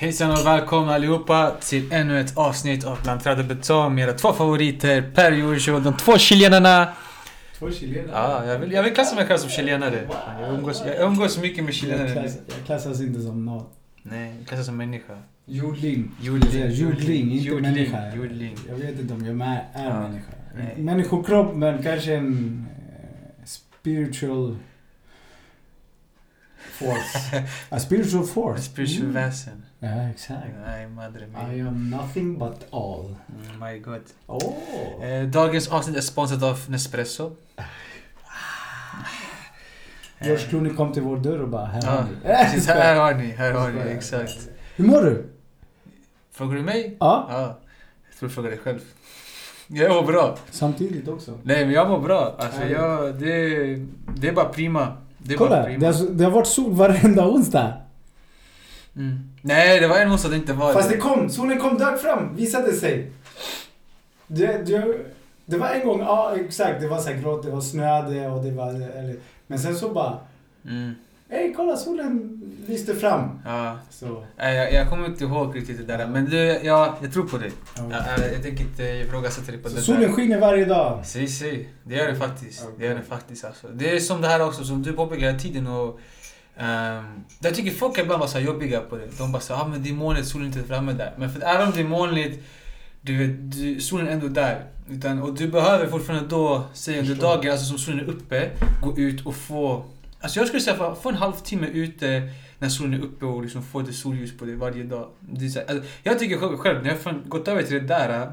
Hejsan och välkomna allihopa till ännu ett avsnitt av Bland träd och betong med era två favoriter, Per Jorsho och de två chilenarna. Två chilenare? Ja, jag vill, jag vill klassa mig själv som chilenare. Jag umgås, jag umgås mycket med Jag, chilenare. klass, jag klassas inte som något. Nej, jag klassas som människa. Jordling. Jordling. Jordling, inte Jordling, människa. jordling. Jag vet inte om jag är, är Ja. människa. Nej. Människokropp men kanske en eh, spiritual force. A spiritual force. Spiritual Mm. väsen. Ja, exakt. Nej, madre I mia. am nothing but all. Mm, my god. Oh. Eh, dagens avsnitt är sponsrat av Nespresso. George Clooney kom till vår dörr och bara, här Ja, har ni. precis. Här har ni, här har ni, exakt. Hur mår du? Frågar du mig? Ja. Ja. Jag tror du frågar dig själv. Jag mår bra. Samtidigt också. Nej men jag mår bra. Alltså jag, det, det är bara prima. Det är bara Kolla, prima. det har, det har varit sol varenda onsdag. Mm. Nej, det var en onsdag det inte var Fast det kom, solen kom, dök fram, visade sig. Det, det, det var en gång, ja exakt, det var så här grått, det var snöade och det var, eller, men sen så bara, Mm. hej kolla solen lyste fram. Ja. Så, Jag, jag kommer inte ihåg riktigt det där. Men du, ja, jag tror på dig. ja. Jag, jag, jag tänker inte ifrågasätta dig på så det solen där. skiner varje dag. Si, si. Det gör det faktiskt. Okej. Det gör det faktiskt alltså. Det är som det här också, som du påpekar tiden och... Um, jag tycker folk ibland vara så jobbiga på det. De bara säger ah, men det är molnigt, solen är inte framme där. Men för, även om det är molnigt, du du, solen är ändå där. Utan, och du behöver fortfarande då, säg under dagen, alltså som solen är uppe, gå ut och få... Alltså jag skulle säga få, få en halvtimme ute när solen är uppe och liksom få lite solljus på dig varje dag. Det är så här, alltså, jag tycker själv, själv, när jag har gått över till det där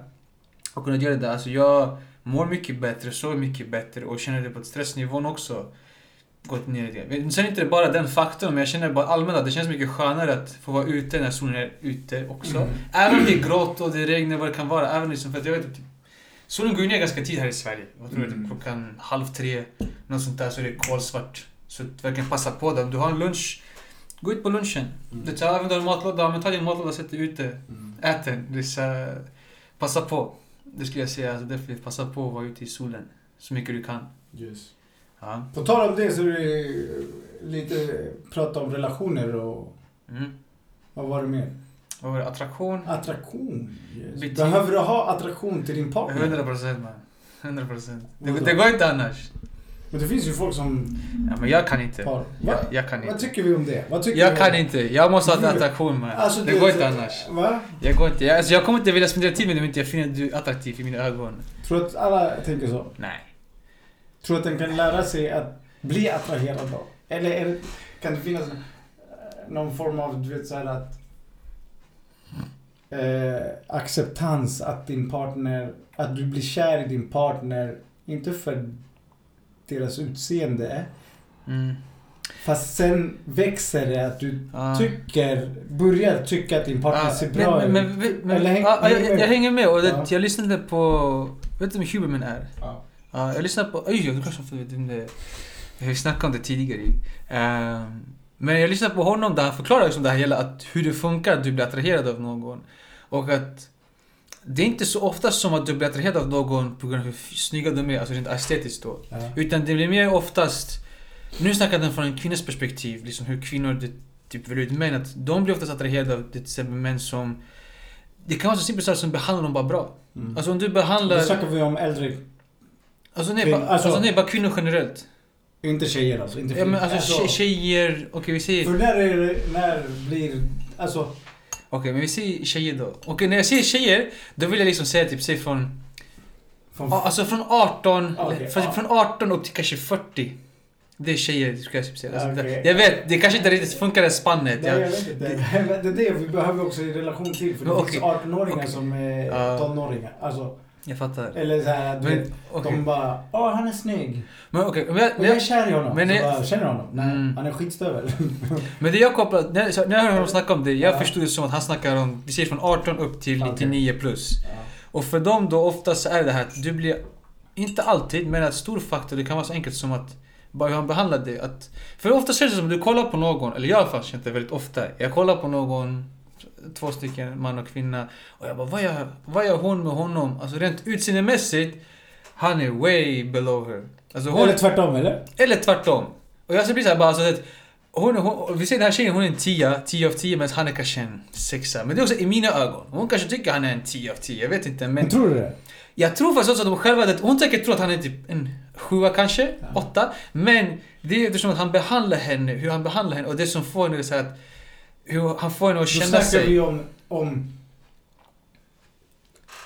och kunnat göra det där, alltså jag mår mycket bättre, sover mycket bättre och känner det på stressnivån också gått ner lite grann. Sen är inte det bara den faktorn, men jag känner bara allmänt att det känns mycket skönare att få vara ute när solen är ute också. Mm. Även om det är grått och det regnar vad det kan vara. Även liksom för att jag vet typ, solen går ju ner ganska tid här i Sverige. Jag tror Mm. att klockan halv tre, något sånt där, så är det kolsvart. Så verkligen passa på det. Om du har en lunch, gå ut på lunchen. Mm. Du tar, även om du har en matlåda, men ta din matlåda och sätt dig ute. Mm. Ät den. Det så passa på. Det skulle jag säga. Alltså, definitivt passa på att vara ute i solen. Så mycket du kan. Just. Ja. På tal om det så är det lite prata om relationer och Mm. vad var det mer? Vad var det? Attraktion? Attraktion. Yes. Behöver du ha attraktion till din partner? 100 procent man. 100 procent. Det, det går inte annars. Men det finns ju folk som Ja, men jag kan inte. Va? Jag, jag kan Vad inte. tycker vi om det? Vad tycker Jag vi kan om... inte. Jag måste ha attraktion man. Alltså, det du- går inte annars. Va? Jag, går inte. Jag, alltså, jag kommer inte vilja spendera tid med dig om inte jag finner du attraktiv i mina ögon. Tror du att alla tänker så? Nej. Tror du att den kan lära sig att bli attraherad då? Eller är kan det finnas eh, någon form av, du vet så här att eh, acceptans att din partner, att du blir kär i din partner, inte för deras utseende, Mm. fast sen växer det att du Ja. tycker, börjar tycka att din partner Ja, ser bra Ah. men, men, ut. men, men, häng- hänger jag, jag hänger med och det, Ja. jag lyssnade på... Vet du vem Huberman är? Ja. Ja, jag lyssnade på... Oj, du kanske är. Vi snackade om det tidigare. Ehm, men jag lyssnade på honom där han förklarar liksom det här hela att hur det funkar att du blir attraherad av någon. Och att det är inte så ofta som att du blir attraherad av någon på grund av hur snygga de är, alltså rent estetiskt då. Ja. Utan det blir mer oftast, nu snackar den från en kvinnas perspektiv, liksom hur kvinnor det, typ väljer ut män, att de blir oftast attraherade av till exempel män som det kan vara så simpelt som behandlar dem bara bra. Mm. Alltså om du behandlar... Då snackar vi om äldre, Alltså nej, bara, alltså, alltså- nej, bara kvinnor generellt. inte tjejer alltså. Inte Ja, men alltså tje- tjejer, okej vi säger... För när är det, när blir, alltså Okej, men vi säger tjejer då. Okej, när jag säger tjejer, då vill jag liksom säga typ, säg från... från Alltså från 18, Okej, från, ja. från 18 upp till kanske 40. Det är tjejer, skulle jag typ säga. Alltså, Okej. det, jag vet, det kanske inte riktigt funkar det spannet. Nej, Jag, jag vet inte. Det är det vi behöver också i relation till. För det Men finns okej. 18-åringar Okej. som är Ja. tonåringar. Alltså, jag fattar. eller så här, du vet, Men okej. de bara Åh, han är snygg. Men okej, men, jag, Och men, jag är kär i honom. men så bara, känner du honom? Nej, Mm. han är skitstövel. men det jag kopplar, när, när jag hör honom snacka om det, jag Ja. förstod det som att han snackar om, vi säger från 18 upp till Okej. 99 plus. Ja. Och för dem då oftast är det här att du blir, inte alltid, men en stor faktor, det kan vara så enkelt som att bara hur han behandlar dig. Att, för ofta känns det som att du kollar på någon, eller jag har faktiskt känt det väldigt ofta. Jag kollar på någon, två stycken, man och kvinna. Och jag bara, vad gör, vad gör hon med honom? Alltså rent utseendemässigt, han är way below her. Alltså hon, Eller tvärtom eller? eller tvärtom. Och jag blir såhär bara, alltså, att hon, hon, vi säger den här tjejen, hon är en 10, 10 av 10 medan han är kanske en 6. Men det är också i mina ögon. Hon kanske tycker han är en 10 av 10, jag vet inte. Men tror du det? jag tror faktiskt också att de själva, hon säkert tror att han är typ en 7 kanske, Ja. 8. Men det är eftersom att han behandlar henne, hur han behandlar henne och det som får henne att hur han får henne att Då känna snackar sig... vi om, om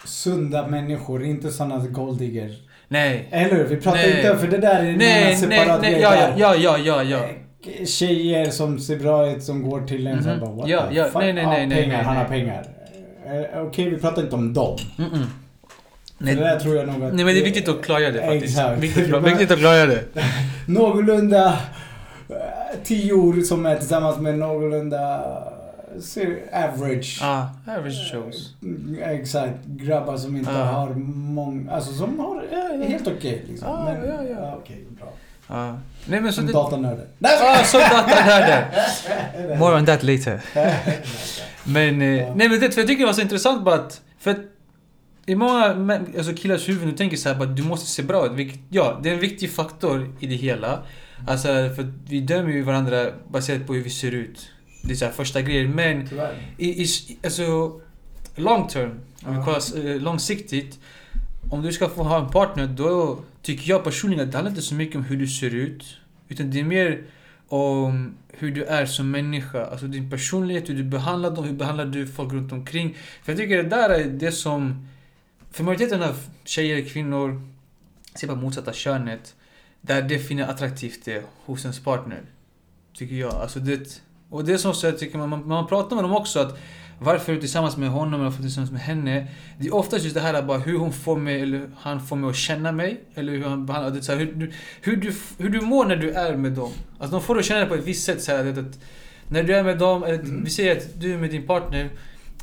sunda människor, inte sådana golddiggers. Nej. Eller hur? Vi pratar Nej. inte, för det där är en Nej, nej, separat nej, grej ja, ja, ja, ja, ja. Eh, Tjejer som ser bra ut som går till en här Mhm. bara what Ja, the ja, fuck? nej, nej, Ja, nej, nej, pengar, nej, han har nej. pengar. Eh, Okej, vi pratar inte om dem. Mm -mm. För det där tror jag nog att... Nej men det är viktigt att klargöra det faktiskt. Exakt. Viktigt, viktigt att klargöra det. Någorlunda eh, tior som är tillsammans med någorlunda average. Ah, average shows. Mm, Exakt. Grabbar som inte Ja. har många... Alltså som har eh, helt okej liksom. Ja, Men, ja, ja. okej, bra. Ah. Nej men så Som det... datanörden. Ah, så datanörden! More on that later. Men, eh, Ja. nej men det, för jag tycker det var så intressant bara att, för att i många alltså killars huvuden, du tänker så här bara du måste se bra ut. Vilket, ja, det är en viktig faktor i det hela. Alltså för vi dömer ju varandra baserat på hur vi ser ut. Det är så första grejer. Men Tyvärr. i, i, alltså long term, om vi kollar eh, långsiktigt. Om du ska få ha en partner då tycker jag personligen att det handlar inte så mycket om hur du ser ut. Utan det är mer om hur du är som människa. Alltså din personlighet, hur du behandlar dem, hur behandlar du folk runt omkring. För jag tycker det där är det som... För majoriteten av tjejer, kvinnor, ser på motsatta könet. Där det finner attraktivt det hos ens partner. Tycker jag. Alltså det, och det är som så jag tycker man, man, man pratar med dem också att varför är du tillsammans med honom eller tillsammans med henne? Det är oftast just det här bara hur hon får mig, eller han får mig att känna mig. Eller hur han behandlar, det så här, hur, du, hur, du, hur du mår när du är med dem. Alltså de får dig att känna dig på ett visst sätt. Så här, att, att när du är med dem, eller Mm. vi säger att du är med din partner.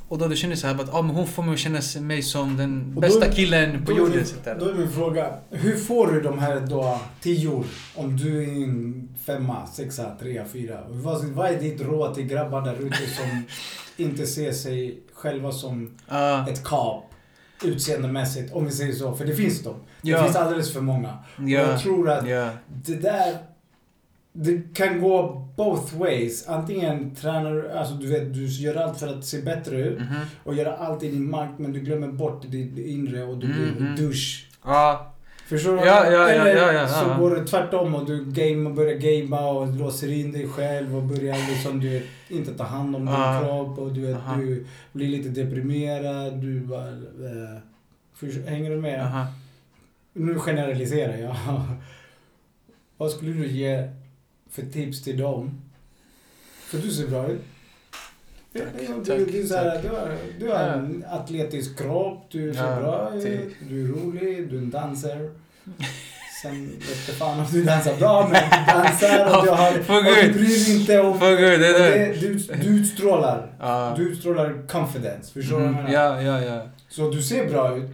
Och då du känner så här att ah, men hon får mig att känna sig- mig som den Och bästa då- killen på är jorden. min-. Då är min fråga, hur får du de här då tior? Om du är en femma, sexa, trea, fyra. Vad, vad är ditt råd till grabbar där ute som inte ser sig själva som Ah, ett kap utseendemässigt, om vi säger så. För det finns de. Det Ja. finns alldeles för många. Och ja, jag tror att ja, det där, det kan gå both ways. Antingen tränar du, alltså du vet, du gör allt för att se bättre ut mhm. och göra allt i din makt men du glömmer bort ditt inre och du blir Mhm. douche. Ja, Förstår du? Ja, ja, Eller ja, ja, så ja. går det tvärtom och du game och börjar gamea och låser in dig själv och börjar liksom du vet, inte ta hand om din Ja. kropp och du vet, du blir lite deprimerad. Du bara, eh, förstår- hänger du med? aha. Nu generaliserar jag. Vad skulle du ge för tips till dem? För du ser bra ut. Tack, du, tack, du, här, du, har, du har en atletisk kropp, du ser Ja, bra ut, du är rolig, du är en dancer. Sen vet jag fan om du dansar bra, men du dansar och du, har, och du bryr dig inte om... För gud, det du, du utstrålar. Du utstrålar confidence. Förstår du vad jag Mhm. menar? Ja, ja, ja. Så du ser bra ut.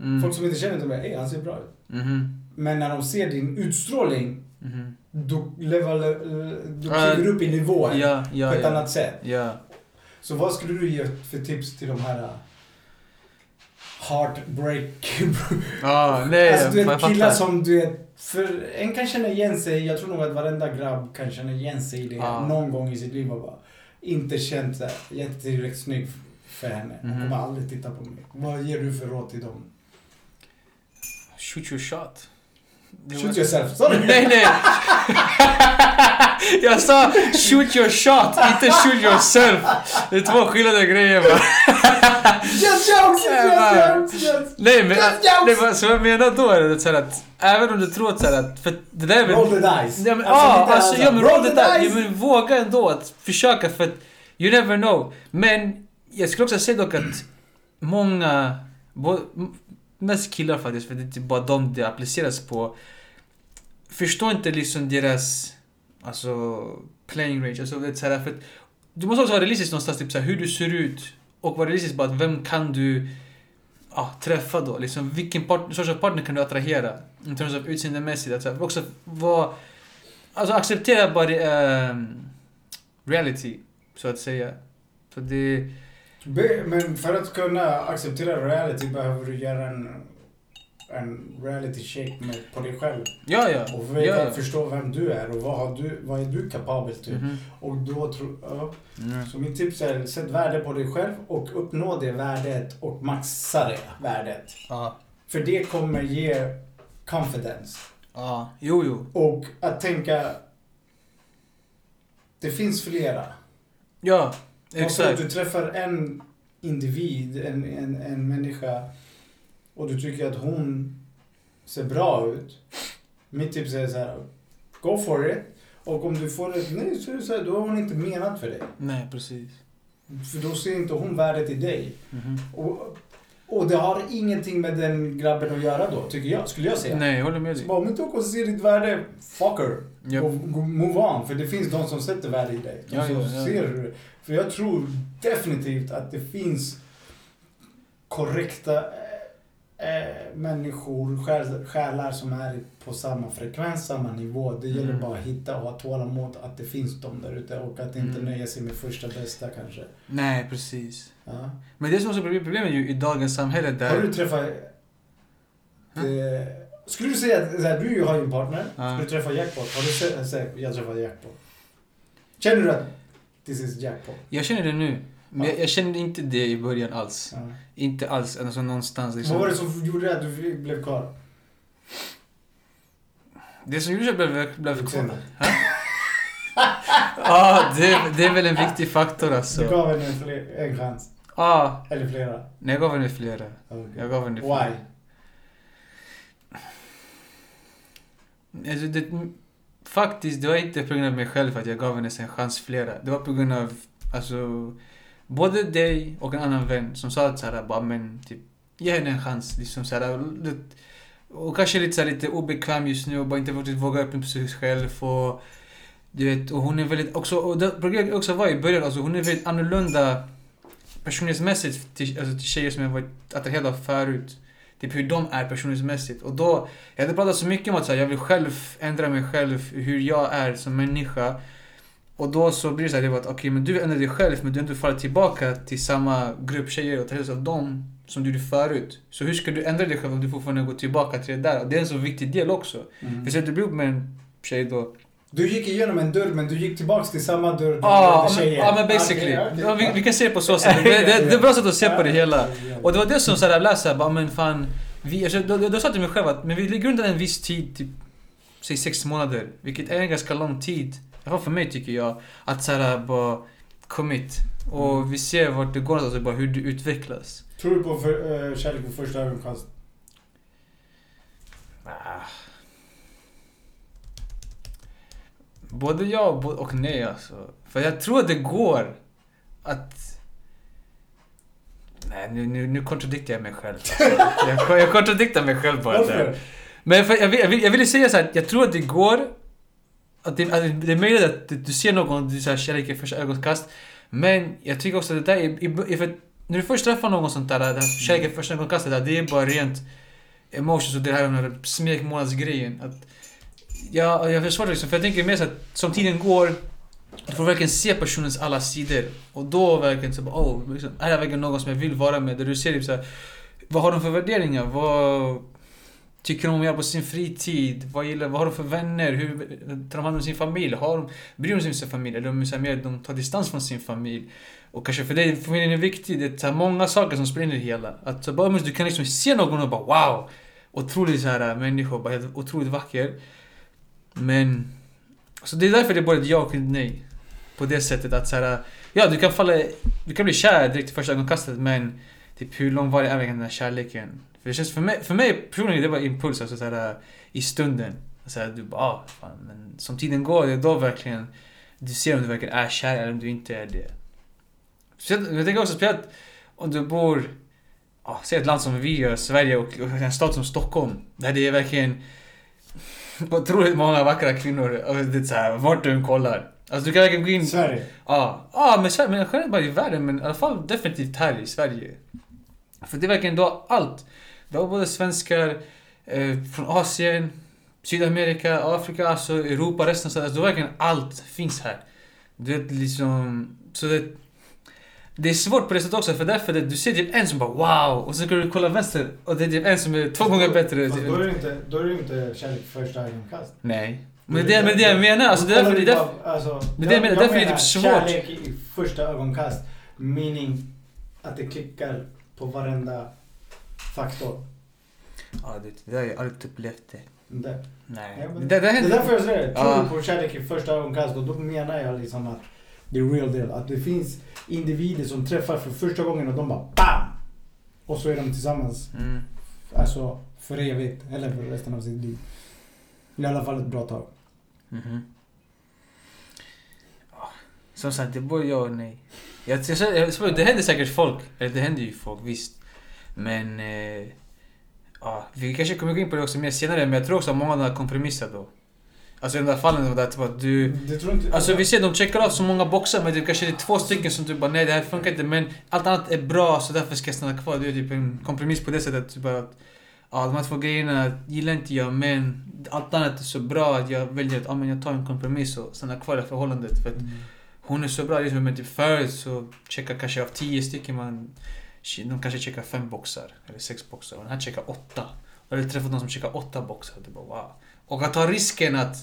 Mm. Folk som inte känner dig bara, ey han ser bra ut. Mhm. Men när de ser din utstrålning, Mhm. Då, level, Ja, kliver du upp i nivåer Ja, ja, på ett ja. annat sätt. Ja. Så vad skulle du ge för tips till de här uh, heartbreak... Ja, nej. alltså du vet killar som du vet, för en kan känna igen sig, jag tror nog att varenda grabb kan känna igen sig i det Ja. någon gång i sitt liv och bara inte känt såhär, jag är inte tillräckligt snygg för henne. Hon Mhm. kommer aldrig titta på mig. Vad ger du för råd till dem? Shoot your shot. Shoot yourself, sa du? Nej, nej. Jag sa shoot your shot, inte shoot yourself. Det är två skilda grejer va. Just jokes! Just jokes! Nej men, nej, men så jag menar då är det så här att även om du tror att så här att, för det där är väl... Roll the dice. Ja men, Alltså, ah, alltså, alltså, ja, men roll the dice. Ja, men våga ändå att försöka för att you never know. Men jag skulle också säga dock att många, mest killar faktiskt, för det är typ bara de det appliceras på, förstår inte liksom deras alltså, playing range. Alltså, det är så här, för du måste också vara realistisk någonstans, typ så här, hur du ser ut. Och vara realistisk bara, vem kan du ah, träffa då? Liksom, vilken part, sorts av partner kan du attrahera? I terms of utseendemässigt. Alltså, också vara Alltså acceptera bara um, reality, så att säga. Så det... Men för att kunna acceptera reality behöver du göra en en reality check med, på dig själv. Ja, ja. Och veta, ja, ja. förstå vem du är och vad, har du, vad är du kapabel till. Mhm. Och då tror ja. Mm. Så mitt tips är sätt värde på dig själv och uppnå det värdet och maxa det värdet. Ja. För det kommer ge confidence. Ja. Jo, jo. Och att tänka, det finns flera. Ja, Exakt. du träffar en individ, en, en, en människa och du tycker att hon ser bra ut. Mitt tips är så här, go for it. Och om du får ett nej så är det så här, då har hon inte menat för dig. Nej, precis. För då ser inte hon värdet i dig. Mhm. Och, och det har ingenting med den grabben att göra då, tycker jag, skulle jag säga. Nej, jag håller med dig. bara, om inte hon ser ditt värde, fucker. Ja. Och move on, för det finns de som sätter värde i dig. De Ja, som ja, ser För jag tror definitivt att det finns korrekta eh, människor, själ, själar som är på samma frekvens, samma nivå. Det gäller Mm. bara att hitta och ha tålamod att det finns de där ute och att inte Mm. nöja sig med första bästa kanske. Nej, precis. Ja. Men det som också blir problemet ju i dagens samhälle där... Har du träffat... Huh? Eh, skulle du säga att här, du har ju en partner, Ja. skulle du träffa jackpot? Har du sett, sett jag träffade jackpot? Känner du att this is jackpot? Jag känner det nu. Men Ja. jag, jag kände inte det i början alls. Ja. Inte alls, alltså någonstans liksom. Vad var det som gjorde att du blev kvar? Det som gjorde att jag blev, blev kvar. Ja, det, det är väl en viktig faktor Du alltså. gav henne en, fler, en chans. Ja, Eller flera. nej, jag gav henne flera. Okay. Jag gav henne flera. Why? Alltså det, faktiskt, det var inte på grund av mig själv att jag gav henne en chans flera. Det var på grund av, alltså, både dig och en annan vän som sa att såhär, bara men typ, ge henne en chans. Liksom såhär, det- och kanske lite, såhär, lite obekväm just nu och bara inte riktigt våga öppna upp sig själv och du vet, och hon är väldigt, också, och det problemet också var i början, alltså hon är väldigt annorlunda personlighetsmässigt till, alltså, till tjejer som jag varit attraherad av förut. Typ hur de är personlighetsmässigt. Och då, jag hade pratat så mycket om att så här, jag vill själv ändra mig själv, hur jag är som människa. Och då så blir det så här, det var att okej, men du ändrar dig själv men du har inte fallit tillbaka till samma grupp tjejer och tar av dem som du gjorde förut. Så hur ska du ändra dig själv om du fortfarande går tillbaka till det där? Och det är en så viktig del också. Mm. För säg att du blir ihop med en tjej då. Du gick igenom en dörr men du gick tillbaks till samma dörr. Ja, till men, ja men basically. Okej. Ja, vi, vi kan se på så sätt. Det, det, det är bra sätt att se på det hela. Och det var det som så här, jag läste, bara men fan. Vi, alltså, då, då, då sa jag till mig själv att men vi ligger under en viss tid, typ, säg sex månader. Vilket är en ganska lång tid. I alla fall för mig tycker jag. Att så här, bara commit. Och vi ser vart det går alltså bara hur du utvecklas. Tror du på för, eh, kärlek på första ögonkast? Ah. Både ja och nej alltså. För jag tror att det går att... Nej, nu, nu, nu kontradiktar jag mig själv. Alltså. Jag, jag kontradiktar mig själv bara där. Men för, jag, vill, jag, vill, jag ville säga så här, jag tror att det går. Att det, att det är möjligt att du, ser någon, du säger kärlek i första ögonkast. Men jag tycker också att det där är, för när du först träffar någon sånt där, det här kärlek i första ögonkastet, där, det är bara rent emotions och det här med smekmånadsgrejen. Att, ja, jag förstår det liksom, för jag tänker mer så att som tiden går, du får verkligen se personens alla sidor. Och då verkligen så bara, oh, liksom, är det verkligen någon som jag vill vara med? Där du ser typ så här, vad har de för värderingar? Vad tycker de om att göra på sin fritid? Vad, gillar, vad har de för vänner? Hur tar de hand om sin familj? Har de, bryr de sig om sin familj? Eller de, så här mer, de tar distans från sin familj? Och kanske för dig, familjen är viktig. Det är så här många saker som spelar in i det hela. Att så bara, du kan liksom se någon och bara wow! Otroligt så här människa, bara helt otroligt vacker. Men... Så det är därför det är både ett ja och ett nej. På det sättet att så här, ja du kan falla, du kan bli kär direkt i första ögonkastet men typ hur långvarig är verkligen den här kärleken? För det känns för mig, för mig personligen det var impuls, alltså så här, i stunden. Så här, du bara ah, fan, men som tiden går, det är då verkligen du ser om du verkligen är kär eller om du inte är det. Jag tänker också speciellt om du bor, ah, säg ett land som vi gör, Sverige och, och en stad som Stockholm. Där det är verkligen otroligt många vackra kvinnor. Och det är så här, vart du än kollar. Alltså du kan verkligen gå in... Sverige? Ja, ja men, Sverige, men generellt bara i världen, men i alla fall definitivt här i Sverige. För det är verkligen, du har allt. Du har både svenskar eh, från Asien, Sydamerika, Afrika, alltså Europa, resten av alltså, du har verkligen allt finns här. Du vet liksom, så det... det är svårt på det sättet också för därför det, du ser typ en som bara wow och så ska du kolla vänster och det är typ en som är två gånger bättre. Fast då är det inte, då är det inte kärlek första ögonkast. Nej. Men det, men det jag menar, alltså det är därför det är därför... Alltså, Men det jag menar, därför är det typ svårt. Kärlek i första ögonkast. Meaning att det klickar på varenda faktor. Ja, det, det där har jag aldrig upplevt det. Det, Nej. Ja, men- det, det det är därför jag säger det. Tror Ja. du på kärlek i första ögonkast och då menar jag liksom att det är real deal. Att det finns individer som träffar för första gången och de bara BAM! Och så är de tillsammans. Mm. Alltså för evigt. Eller för resten av sitt liv. I alla fall ett bra tag. Mhm. Ja, Som sagt, det är både ja och nej. Jag, jag, jag, jag, jag, det händer säkert folk, eller det händer ju folk, visst. Men... Eh, ja, vi kanske kommer gå in på det också mer senare, men jag tror också att många har kompromissat då. Alltså i de där fallen där typ att du... Det tror inte... Alltså vi ser, de checkar av så många boxar men det kanske är två stycken som du bara nej det här funkar inte men allt annat är bra så därför ska jag stanna kvar. Det är typ en kompromiss på det sättet. Typ att, ja, de här två grejerna gillar inte jag men allt annat är så bra att jag väljer att ja, men jag tar en kompromiss och stannar kvar i förhållandet. För att Mm. hon är så bra. Liksom, men typ förut så checkar kanske av tio stycken man de kanske checkar fem boxar eller sex boxar och den här checkar åtta. Jag har träffat någon som checkar åtta boxar det bara wow. Och att ta risken att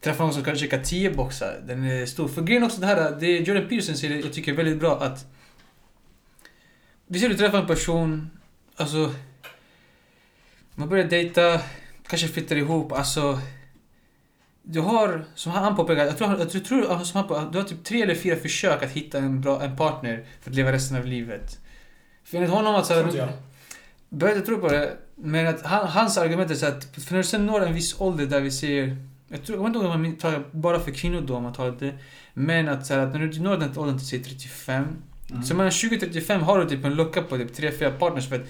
träffa någon som kan checka 10 boxar, den är stor. För grejen också det här, det Jordan Peterson säger, jag tycker är väldigt bra att... Vi ser du träffar en person, alltså... Man börjar dejta, kanske flyttar ihop, alltså... Du har, som han påpekar, jag tror, jag tror, som han du har typ tre eller fyra försök att hitta en bra en partner för att leva resten av livet. För enligt honom att så Tror inte jag. här, började tro på det, men att han, hans argument är så att för när du sen når en viss ålder där vi ser jag, tror, jag vet inte om man talar bara för kvinnor då, om man talar det. Men att, så här, att när du når den åldern till säg 35. Mm. Så mellan 20 och 35 har du typ en lucka på typ 3-4 partners. För att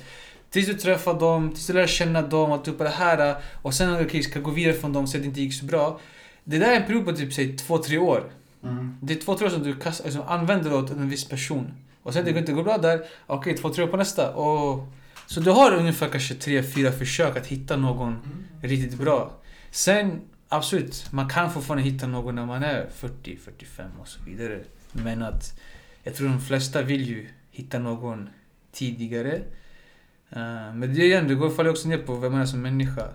tills du träffar dem, tills du lär känna dem, att du på det här. Och sen okej, ska gå vidare från dem så att det inte gick så bra. Det där är en period på typ säg 2-3 år. Mm. Det är 2-3 år som du kast, alltså, använder åt en viss person. Och sen det går inte gå bra där, okej 2-3 år på nästa. Och, så du har ungefär kanske 3-4 försök att hitta någon Mm. riktigt bra. Sen, absolut, man kan fortfarande hitta någon när man är 40, 45 och så vidare. Men att jag tror de flesta vill ju hitta någon tidigare. Eh, men det igen, det går faller också ner på vem man är som människa.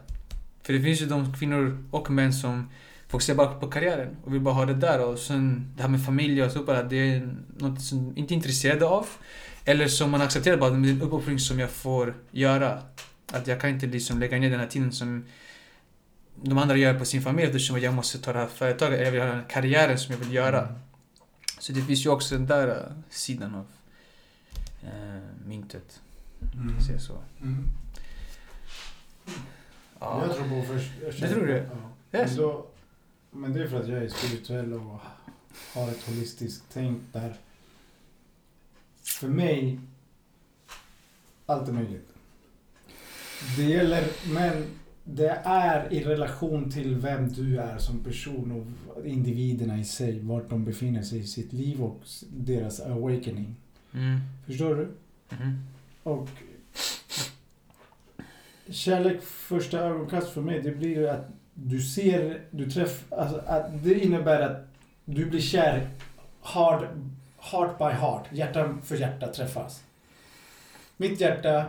För det finns ju de kvinnor och män som fokuserar bara på karriären och vill bara ha det där. Och sen det här med familj och så bara, det är något som de inte är intresserade av. Eller som man accepterar bara, det är en uppoffring som jag får göra. Att jag kan inte liksom lägga ner den här tiden som de andra gör på sin familj eftersom jag måste ta det här företaget, eller jag vill ha den här karriären som jag vill göra. Mm. Så det finns ju också den där uh, sidan av uh, myntet, Mm. jag säger så. Mm. Ja. Jag tror på först... Det tror du? Ja. Yes. Men, då, men det är för att jag är spirituell och har ett holistiskt tänk där. För mig, allt är möjligt. Det gäller, men det är i relation till vem du är som person och individerna i sig, vart de befinner sig i sitt liv och deras awakening. Mm. Förstår du? Mhm. Och kärlek första ögonkast för mig, det blir att du ser, du träffar, alltså att det innebär att du blir kär hard, heart by heart, hjärta för hjärta träffas. Mitt hjärta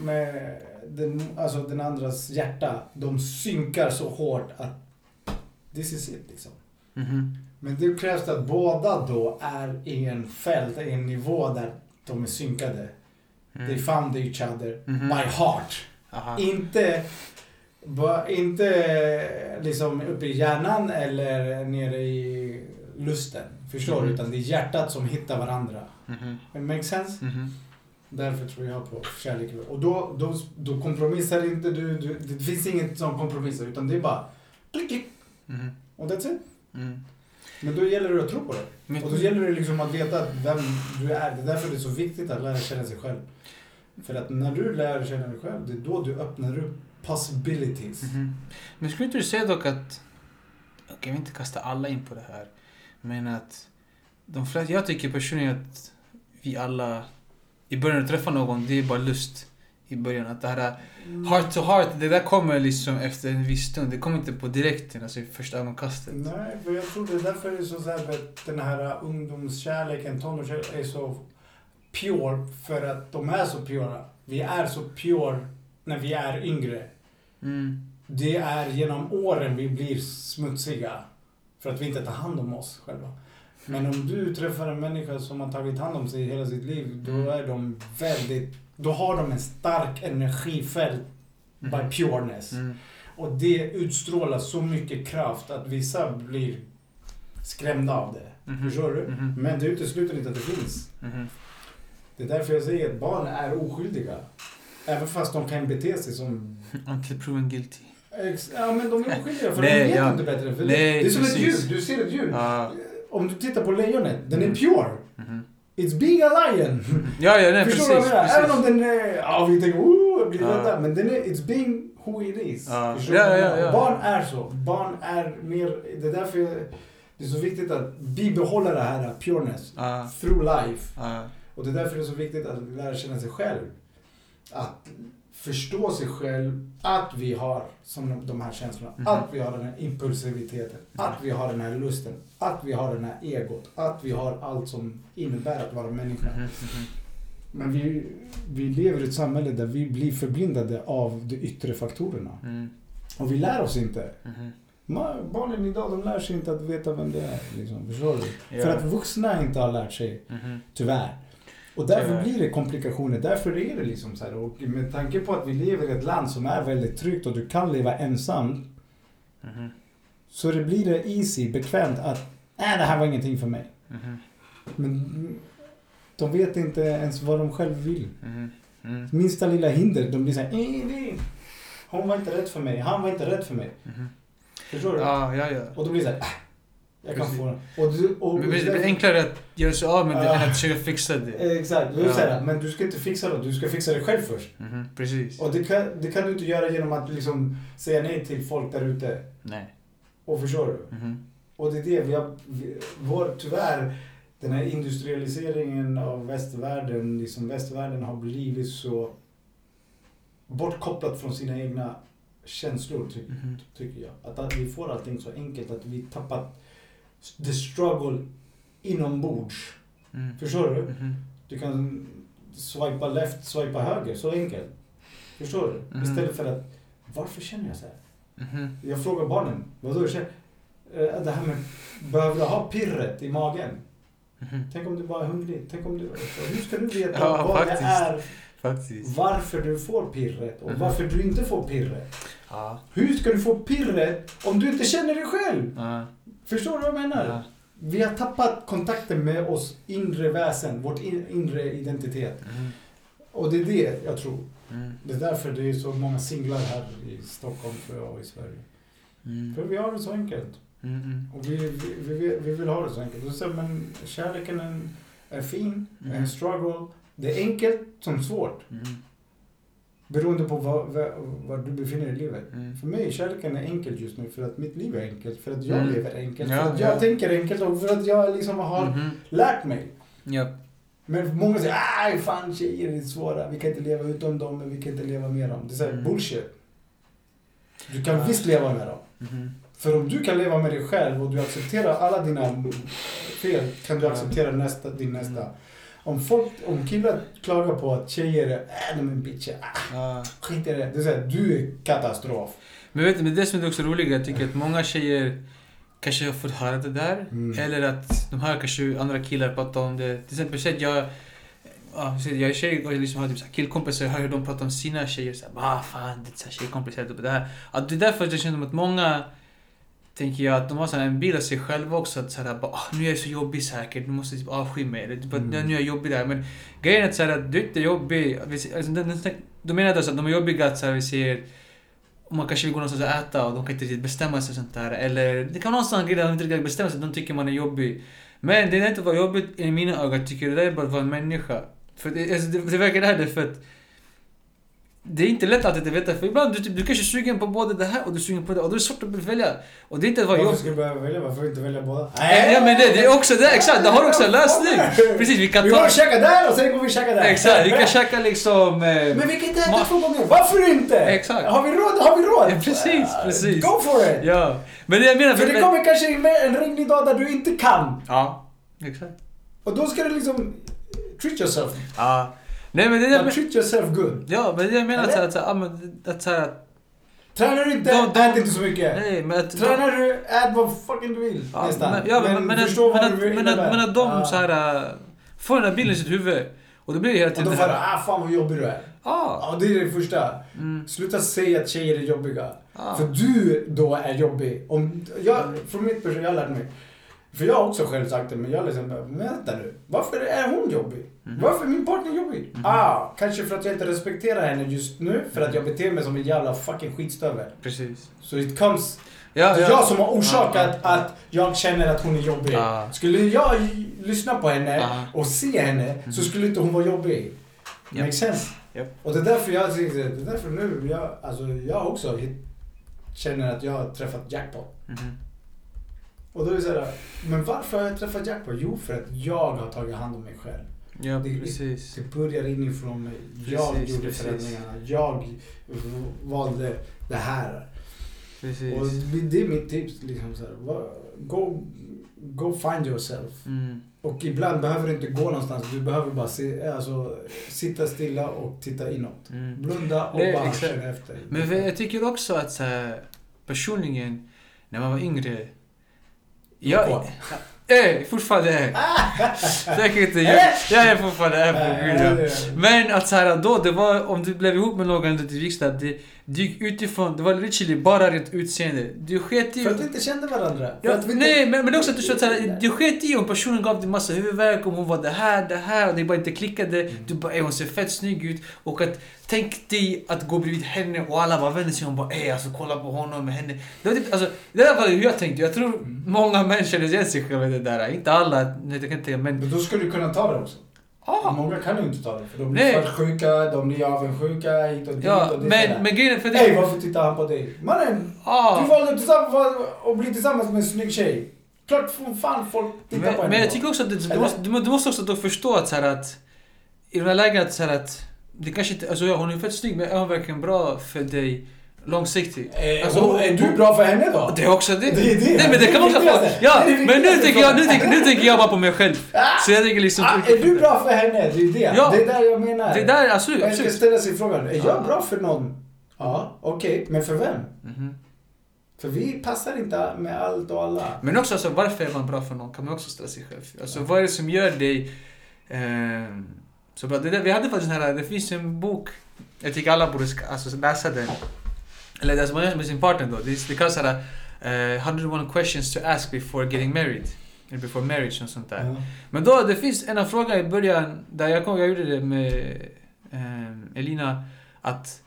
med den, alltså den andras hjärta, de synkar så hårt att this is it liksom. Mhm. Men det krävs att båda då är i en fält, i en nivå där de är synkade. They Mm. found each other Mhm. by heart. Aha. Inte, inte liksom uppe i hjärnan eller nere i lusten. Förstår du? Mhm. Utan det är hjärtat som hittar varandra. Mhm. It makes sense? Mhm. Därför tror jag på kärlek. Och då, då, då kompromissar inte du, du. Det finns inget som kompromissar utan det är bara klick, klick. Mhm. Och that's it. Mm. Men då gäller det att tro på det. Och då gäller det liksom att veta vem du är. Det är därför det är så viktigt att lära känna sig själv. För att när du lär känna dig själv, det är då du öppnar upp possibilities. Mhm. Men skulle inte du säga dock att... Okej, jag vill inte kasta alla in på det här. Men att... De flesta, jag tycker personligen att vi alla... I början att träffa någon, det är bara lust. i början. Att det här heart to heart, det där kommer liksom efter en viss stund. Det kommer inte på direkten, alltså i första ögonkastet. Nej, för jag tror det är därför det är så, så här, att den här ungdomskärleken, tonårskärleken är så pure. För att de är så pura. Vi är så pure när vi är yngre. Mm. Det är genom åren vi blir smutsiga. För att vi inte tar hand om oss själva. Men om du träffar en människa som har tagit hand om sig hela sitt liv, då Mm. är de väldigt... Då har de en stark energifält by Mhm. pureness. Mm. Och det utstrålar så mycket kraft att vissa blir skrämda av det. Mhm. Förstår du? Mhm. Men det utesluter inte att det finns. Mhm. Det är därför jag säger att barn är oskyldiga. Även fast de kan bete sig som... Until proven guilty. Ja men de är oskyldiga för Nej, de vet ja. inte bättre. För det, Nej, det är som ett precis. djur. Du ser ett djur. Ja. Om du tittar på lejonet, den är Mm. pure. Mhm. It's being a lion. Ja, ja, nej, Förstår precis. du vad jag menar? Även om den är... Ja, vi tänker oh, blir Ja. rädda. Men den är... It's being who it is. Ja. Förstår Ja, ja, ja. Barn är så. Barn är mer... Det är därför det är så viktigt att bibehålla det här pureness Ja, through life. Och det är därför det är så viktigt att lära känna sig själv. Att förstå sig själv, att vi har som de här känslorna, Mhm. att vi har den här impulsiviteten, att vi har den här lusten, att vi har den här egot, att vi har allt som innebär att vara människa. Mhm. Men vi, vi lever i ett samhälle där vi blir förblindade av de yttre faktorerna. Mm. Och vi lär oss inte. Mhm. Ma- Barnen idag de lär sig inte att veta vem det är. Liksom. Förstår du? Ja. För att vuxna inte har lärt sig, Mhm. tyvärr. Och därför Tyvärr. blir det komplikationer. Därför är det liksom så här. Och med tanke på att vi lever i ett land som är väldigt tryggt och du kan leva ensam. Mhm. Så det blir det easy, bekvämt att nej det här var ingenting för mig. Mhm. Men de vet inte ens vad de själva vill. Mhm. Mm. Minsta lilla hinder, de blir såhär, eh, nej. Hon var inte rädd för mig, han var inte rädd för mig. Mhm. Förstår du? Ja, ja, ja. Och då blir det såhär, äh, jag kan få den. Och du, och Men det blir enklare att göra sig av med det än att försöka fixa det. Eh, Exakt, det Ja. men du ska inte fixa det, du ska fixa det själv först. Mhm. Precis. Och det kan, det kan du inte göra genom att liksom säga nej till folk där ute. Nej. Och förstår du? Mhm. Och det är det vi har, vi, vår, tyvärr, den här industrialiseringen av västvärlden, liksom västvärlden har blivit så bortkopplat från sina egna känslor, ty, Mhm. tycker jag. Att, att vi får allting så enkelt, att vi tappat the struggle inombords. Mm. Förstår du? Mhm. Du kan swipa left, swipa höger, så enkelt. Förstår du? Mhm. Istället för att, varför känner jag så här? Mhm. Jag frågar barnen, vadå känner eh, Det här med, behöver du ha pirret i magen? Mhm. Tänk om du bara är hungrig? Tänk om du, hur ska du veta Ja, vad faktiskt. det är, Faktiskt. varför du får pirret och Mhm. varför du inte får pirret? Ja. Hur ska du få pirret om du inte känner dig själv? Ja. Förstår du vad jag menar? Ja. Vi har tappat kontakten med oss inre väsen, vårt in, inre identitet. Mhm. Och det är det jag tror. Mm. Det är därför det är så många singlar här i Stockholm och i Sverige. Mm. För vi har det så enkelt. Mm. Mm. Och vi, vi, vi, vi- vi vill ha det så enkelt. Och så, men kärleken är, är fin, Mm. en struggle. Det är enkelt som svårt. Mm. Beroende på var, var, var du befinner dig i livet. Mm. För mig kärleken är enkelt just nu för att mitt liv är enkelt. För att jag Mm. lever enkelt. Ja, för att jag ja. tänker enkelt och för att jag liksom har Mhm. lärt mig. Ja. Men många säger aj fan tjejer är svåra. Vi kan inte leva utan dem men vi kan inte leva med dem. Det är så här, Mm. bullshit. Du kan Ja. visst leva med dem. Mhm. För om du kan leva med dig själv och du accepterar alla dina fel kan du acceptera nästa, din nästa. Om folk, om killar klagar på att tjejer är, äh, de är bitcher, ah, skit i det. Det är såhär, du är katastrof. Men vet du, men det som är också roligt, jag tycker att många tjejer kanske har fått höra det där. Mm. Eller att de hör kanske andra killar prata om det. Till exempel, säg att jag... Ja, jag är tjej och jag liksom har typ killkompisar och hör hur de pratar om sina tjejer. Så här, ah, fan, det är så här tjejkompisar. Typ, det, här. Att det är därför jag känner att många, tänker jag, att de har så en bild av sig själva också. Att så här, bara, ah, nu är jag så jobbig säkert, du måste typ avsky mig. Eller, typ, Mm. Nu är jag jobbig där. Men grejen är att, så här, att du är inte jobbig. Alltså, de menar alltså att de är jobbiga att så här, vi ser man kanske vill gå någonstans och äta och de kan inte riktigt bestämma sig och sånt där. Eller det kan vara sån grej där de inte riktigt bestämmer sig, de tycker man är jobbig. Men det är inte att vara jobbigt i mina ögon, jag tycker det där är bara att vara en människa. För det, alltså, det, det verkar det här för att det är inte lätt alltid att veta, för ibland du, typ, du kanske är sugen på både det här och du är sugen på det och då är det svårt att välja. Och det är inte vad Varför jag... ska jag behöva välja? Varför inte välja båda? Ja men det, det är också det, exakt, det har också en lösning. Precis, vi kan Vi ta... går och käkar där och sen går vi och käkar där. Exakt, vi kan käka liksom... Eh, Men vi kan inte äta två gånger. Varför inte? Exakt. Har vi råd? Har vi råd? Ja, precis, precis. Go for it! ja. Men det jag menar... För det kommer kanske en regnig dag där du inte kan. Ja, exakt. Och då ska du liksom treat yourself. Ja. Nej men det det But men- treat yourself good. Ja, men det jag menar Eller? så här, att, så här, men, att så här, att- Tränar du inte, De- de- ät inte så mycket. Nej, men att... Tränar du, ät vad fucking du vill. Ja, nästan. men, ja, men, men, förstå att, men, vad att, du men, att, men att de Ja. så här, äh, får den här bilden i sitt huvud. Och då blir det hela Och tiden då det får ah fan vad jobbig du är. Ah, Ja, det är det första. mm, Sluta säga att tjejer är jobbiga. ah, För du då är jobbig. Om, jag, från mitt perspektiv, jag har lärt mig. För jag har också själv sagt det, men jag liksom, men vänta nu. Varför är hon jobbig? Mhm. Varför är min partner jobbig? Mhm. Ah, kanske för att jag inte respekterar henne just nu. För att jag beter mig som en jävla fucking skitstövel. precis. Så it comes... Ja, ja. jag som har orsakat Ah, ah, att jag känner att hon är jobbig. Ah. Skulle jag lyssna på henne och se henne så skulle inte hon vara jobbig. Japp. Makes sense? Japp. Och det är därför jag det är därför nu, jag, alltså jag också känner att jag har träffat jackpot. Mhm. Och då är det såhär, men varför har jag träffat jackpot? Jo, för att jag har tagit hand om mig själv. Ja, Det- precis. Det börjar inifrån mig. Jag Precis, gjorde precis. förändringarna. Jag valde det här. Och Precis. det är mitt tips. Liksom så här, go, go find yourself. Mm. Och ibland behöver du inte gå någonstans. Du behöver bara se, alltså, sitta stilla och titta inåt. Mm. Blunda och Nej, bara exakt. känna efter. Men jag tycker också att så här, personligen, när man var yngre... Jag... Äh, fortfarande är. Säkert inte. Jag, jag är fortfarande är på. Men att så här, då, det var, om du blev ihop med någon under ditt det gick utifrån, det var literally bara rent utseende. Du sket i... För att vi inte kände varandra. Ja, vi nej, inte... men, men också att du sa såhär, du sket i om personen gav dig massa huvudvärk, om hon var det här, det här och det bara inte klickade. Mm. Du bara, ey hon ser fett snygg ut. Och att, tänk dig att gå bredvid henne och alla bara vänder sig om och bara, ey alltså kolla på honom med henne. Det var typ, alltså, det där var hur jag tänkte. Jag tror Mm. många män känner igen sig själva i det där. Inte alla, det kan inte, men... Men då skulle du kunna ta det också. Ah, Många kan ju inte ta det. För de blir Nej. svartsjuka, de blir avundsjuka hit och dit. ja, och det men, men grejen är för det... varför tittar han på dig? Mannen, Ah. du valde att bli tillsammans med en snygg tjej. Klart fan folk tittar Men, på henne men jag då. tycker också att du, du, måste, du, må- du måste också då förstå att så här att i de här lägena att, så här att det kanske inte, alltså ja, hon är fett snygg men är hon verkligen bra för dig långsiktigt? Eh, Alltså, hon- är du bra för henne då? Det är också det. Det är det. Nej men det kan man också få. Ja, Det men nu tänker jag, nu tänker, nu tänker jag bara på mig själv. Så jag tänker liksom... Ah, är du bra för henne? Det är det. Ja. Det är där jag menar. Det där, absolut. Man ska ställa sig frågan, är jag Ja. bra för någon? Ja, okej. Men för vem? Mhm. För vi passar inte med allt och alla. Men också alltså, varför är man bra för någon kan man också ställa sig själv. Alltså vad är det som gör dig ehm, så bra? Det där, vi hade faktiskt den här, det finns en bok, jag tycker alla borde alltså, läsa den. Eller det som man gör med sin partner då. Det, kallas såhär uh, 101 questions to ask before getting married. Eller before marriage och sånt där. Ja. Men då, det finns en av frågorna i början, där jag kom, jag gjorde det med ehm, Elina, att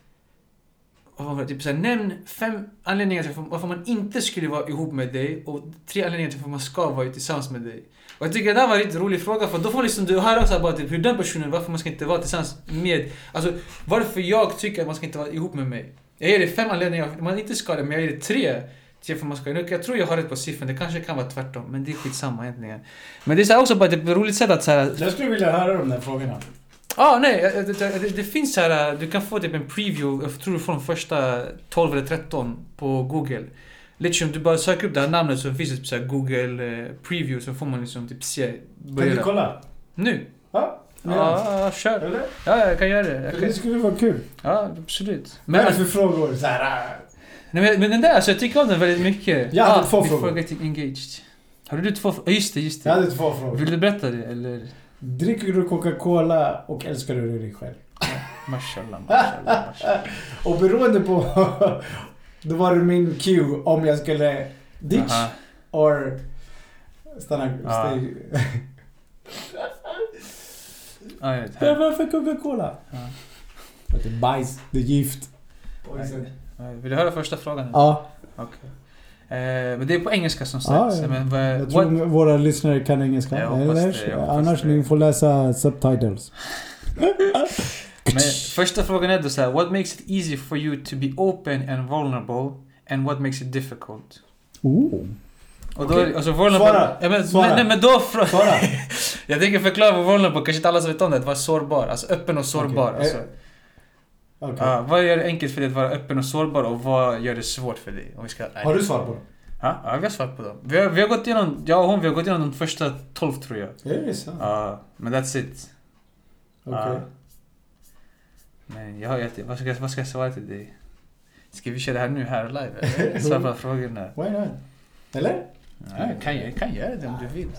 typ såhär, nämn fem anledningar till varför man inte skulle vara ihop med dig och tre anledningar till varför man ska vara tillsammans med dig. Och jag tycker det där var en riktigt rolig fråga för då får liksom, du hör också bara typ hur den personen, varför man ska inte vara tillsammans med, alltså varför jag tycker att man ska inte vara ihop med mig. Jag ger dig fem anledningar man inte ska det, men jag ger dig tre till varför man ska. Nu, jag tror jag har rätt på siffran, det kanske kan vara tvärtom, men det är skitsamma egentligen. Men det är så här också bara ett roligt sätt att såhär, Jag skulle vilja höra de där frågorna. Ja, ah, nej. Det, det, det, finns så här, du kan få typ en preview, jag tror du får de första 12 eller 13 på Google. Literally om du bara söker upp det här namnet så finns det typ så här Google eh, preview så får man liksom typ se. Kan du kolla? Nu? Ja? Ja, ja, kör. Eller? Ja, jag kan göra det. Kan, det skulle vara kul. ja, absolut. Vad är Men, det för frågor? Så här, äh, nej, men, men den där, alltså, jag tycker om den väldigt mycket. Jag hade Ah, två frågor. getting engaged. Har du två frågor? Just det, just det. jag hade två frågor. Vill du berätta det eller? Dricker du Coca-Cola och älskar du dig själv? Mashallah, mashallah, mashallah. Och beroende på... då var det min cue om jag skulle ditch Aha. or stanna... Ja. Stay. Ja, jag vet. Varför Coca-Cola? Ja. För att det är bajs, det är gift. Ja, Vill du höra första frågan? Ja, Okej. Eh, men det är på engelska som sagt. ja. Men, vad- jag tror what- våra lyssnare kan engelska. Jag Eller? det, jag Annars det. ni får läsa subtitles. Men första frågan är då så här, what makes it easy for you to be open and vulnerable and what makes it difficult? Oh. Och då, Okej. alltså vulnerable... Svara. Ja, men, Svara. nej, men då... Svara. jag tänker förklara vad vulnerable, kanske inte alla som vet om det, att vara sårbar. Alltså öppen och sårbar. Okej. Alltså. Okej. Ja, vad gör det enkelt för dig att vara öppen och sårbar och vad gör det svårt för dig? Om vi ska, nej. Har du svar på det? Ja, ja, vi har svarat på dem. Vi har, vi har gått igenom, jag och hon, vi har gått igenom de första 12 tror jag. Är det sant? Ja, men that's it. Okej. Ja. Men jag har jätte, vad ska, jag- vad ska jag svara till dig? Ska vi köra det här nu, här live? Svara på frågorna? Why not? Eller? Ja, jag kan, jag kan göra det om du vill.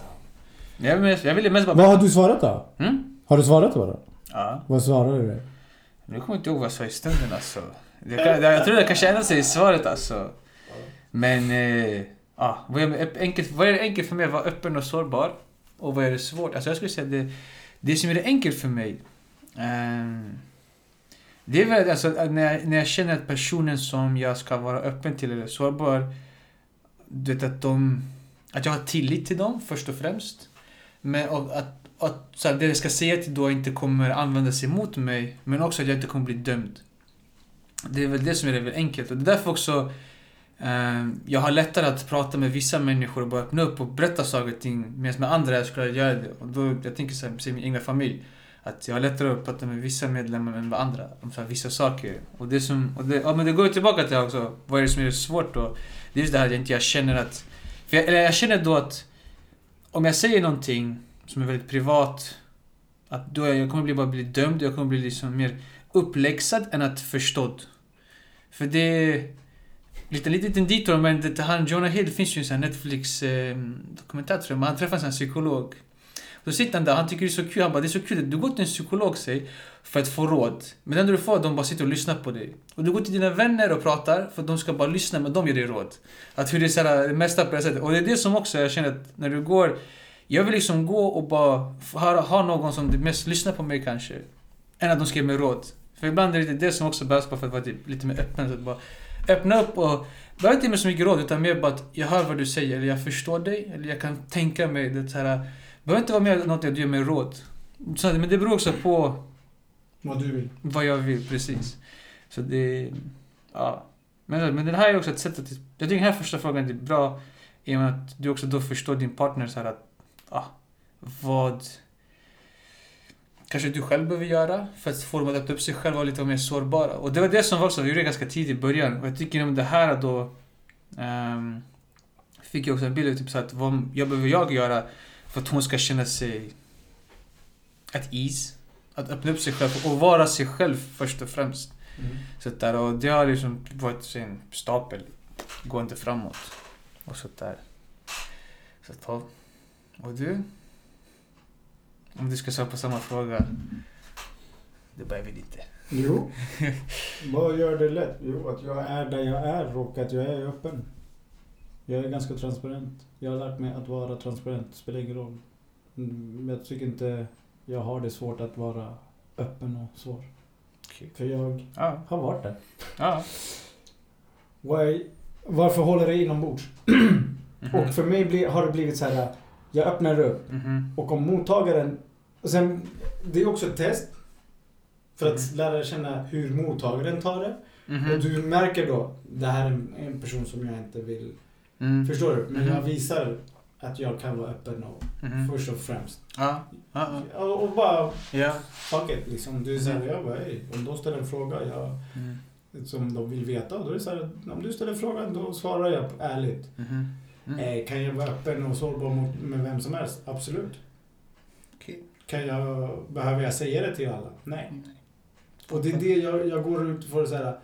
Jag, vill- jag ville mest bara... Vad har du svarat då? Mm? Har du svarat det? Ja. Vad svarade du? Nu kommer jag inte ihåg vad jag sa i stunden alltså. Jag, kan, jag tror det kanske ändrar sig i svaret alltså. Men, eh, ja. Vad är, enkelt, vad är det enkelt för mig att vara öppen och sårbar? Och vad är det svårt? Alltså jag skulle säga det, det som är det enkelt för mig. ehm, det är väl alltså att när jag, när jag känner att personen som jag ska vara öppen till eller sårbar. Du vet att de, att jag har tillit till dem först och främst. Men att, att så här, det jag ska säga till då inte kommer användas emot mig. Men också att jag inte kommer bli dömd. Det är väl det som är det väl enkelt. Och det är därför också eh, jag har lättare att prata med vissa människor och bara öppna upp och berätta saker och ting. Medan med andra jag skulle göra det. Och då, jag tänker så här, min egna familj. Att jag har lättare att prata med vissa medlemmar än med andra. Om så här, vissa saker. Och det som, och det, ja, men det går ju tillbaka till också, vad är det som är svårt då? Det är just det här att jag inte jag känner att... För jag, eller jag känner då att om jag säger någonting som är väldigt privat, att då jag, jag kommer bli, bara bli dömd, jag kommer bli liksom mer uppläxad än att förstådd. För det är lite, lite liten detour, men det, han, Jonah Hill, det finns ju en sån här Netflix-dokumentär eh, tror jag, men han träffar en sån här psykolog. Då sitter han där, han tycker det är så kul, han bara det är så kul, du går till en psykolog säg, för att få råd. Men det enda du får, de bara sitter och lyssnar på dig. Och du går till dina vänner och pratar, för de ska bara lyssna, men de ger dig råd. Att hur det är så här, det mesta på det sättet. Och det är det som också jag känner att när du går, jag vill liksom gå och bara ha, ha någon som mest lyssnar på mig kanske. Än att de ska ge mig råd. För ibland är det det som också behövs bara för att vara typ lite mer öppen. Så att bara öppna upp och behöver inte med så mycket råd utan mer bara att jag hör vad du säger, eller jag förstår dig, eller jag kan tänka mig det så här behöver inte vara med något du ger mig råd. Så, men det beror också på Vad du vill. vad jag vill, precis. Så det... Ja. Men, men den här är också ett sätt att... Jag tycker den här första frågan är bra i och med att du också då förstår din partner så här att... Ja, vad... Kanske du själv behöver göra för att få dem att öppna upp sig själva och lite mer sårbara. Och det var det som också, vi gjorde ganska tidigt i början. Och jag tycker om det här då... ehm, fick jag också en bild av typ så att vad jag behöver jag göra för att hon ska känna sig at ease. Att öppna upp sig själv och vara sig själv först och främst. Så där, och det har liksom varit en stapel. Gå inte framåt. Och så där. Så att, ja. Och du? Om du ska svara på samma fråga. Det börjar vi lite. Jo. Vad gör det lätt? Jo, att jag är där jag är och att jag är öppen. Jag är ganska transparent. Jag har lärt mig att vara transparent. Det spelar ingen roll. Mm, Men jag tycker inte jag har det svårt att vara öppen och svår. Okej. För jag Ja. har varit där. Ja. Why, varför håller det inombords? Mhm. Och för mig blir, har det blivit så här. Jag öppnar upp Mhm. och om mottagaren... Och sen, det är också ett test. För att Mhm. lära känna hur mottagaren tar det. Mhm. Och du märker då, det här är en person som jag inte vill... Mm. Förstår du? Men Mhm. jag visar att jag kan vara öppen och Mhm. först och främst. Ja. Ja. ja. Och, bara, Ja. fuck it liksom. Du säger, Mhm. jag bara, hej, om de ställer en fråga jag, Mm. som de vill veta, då är det så här, om du ställer frågan då svarar jag ärligt. Mhm. Mm. Eh, kan jag vara öppen och sårbar mot, med vem som helst? Absolut. Okej. Kan jag, behöver jag säga det till alla? Nej. Nej. Och det är det jag, jag går ut för att säga.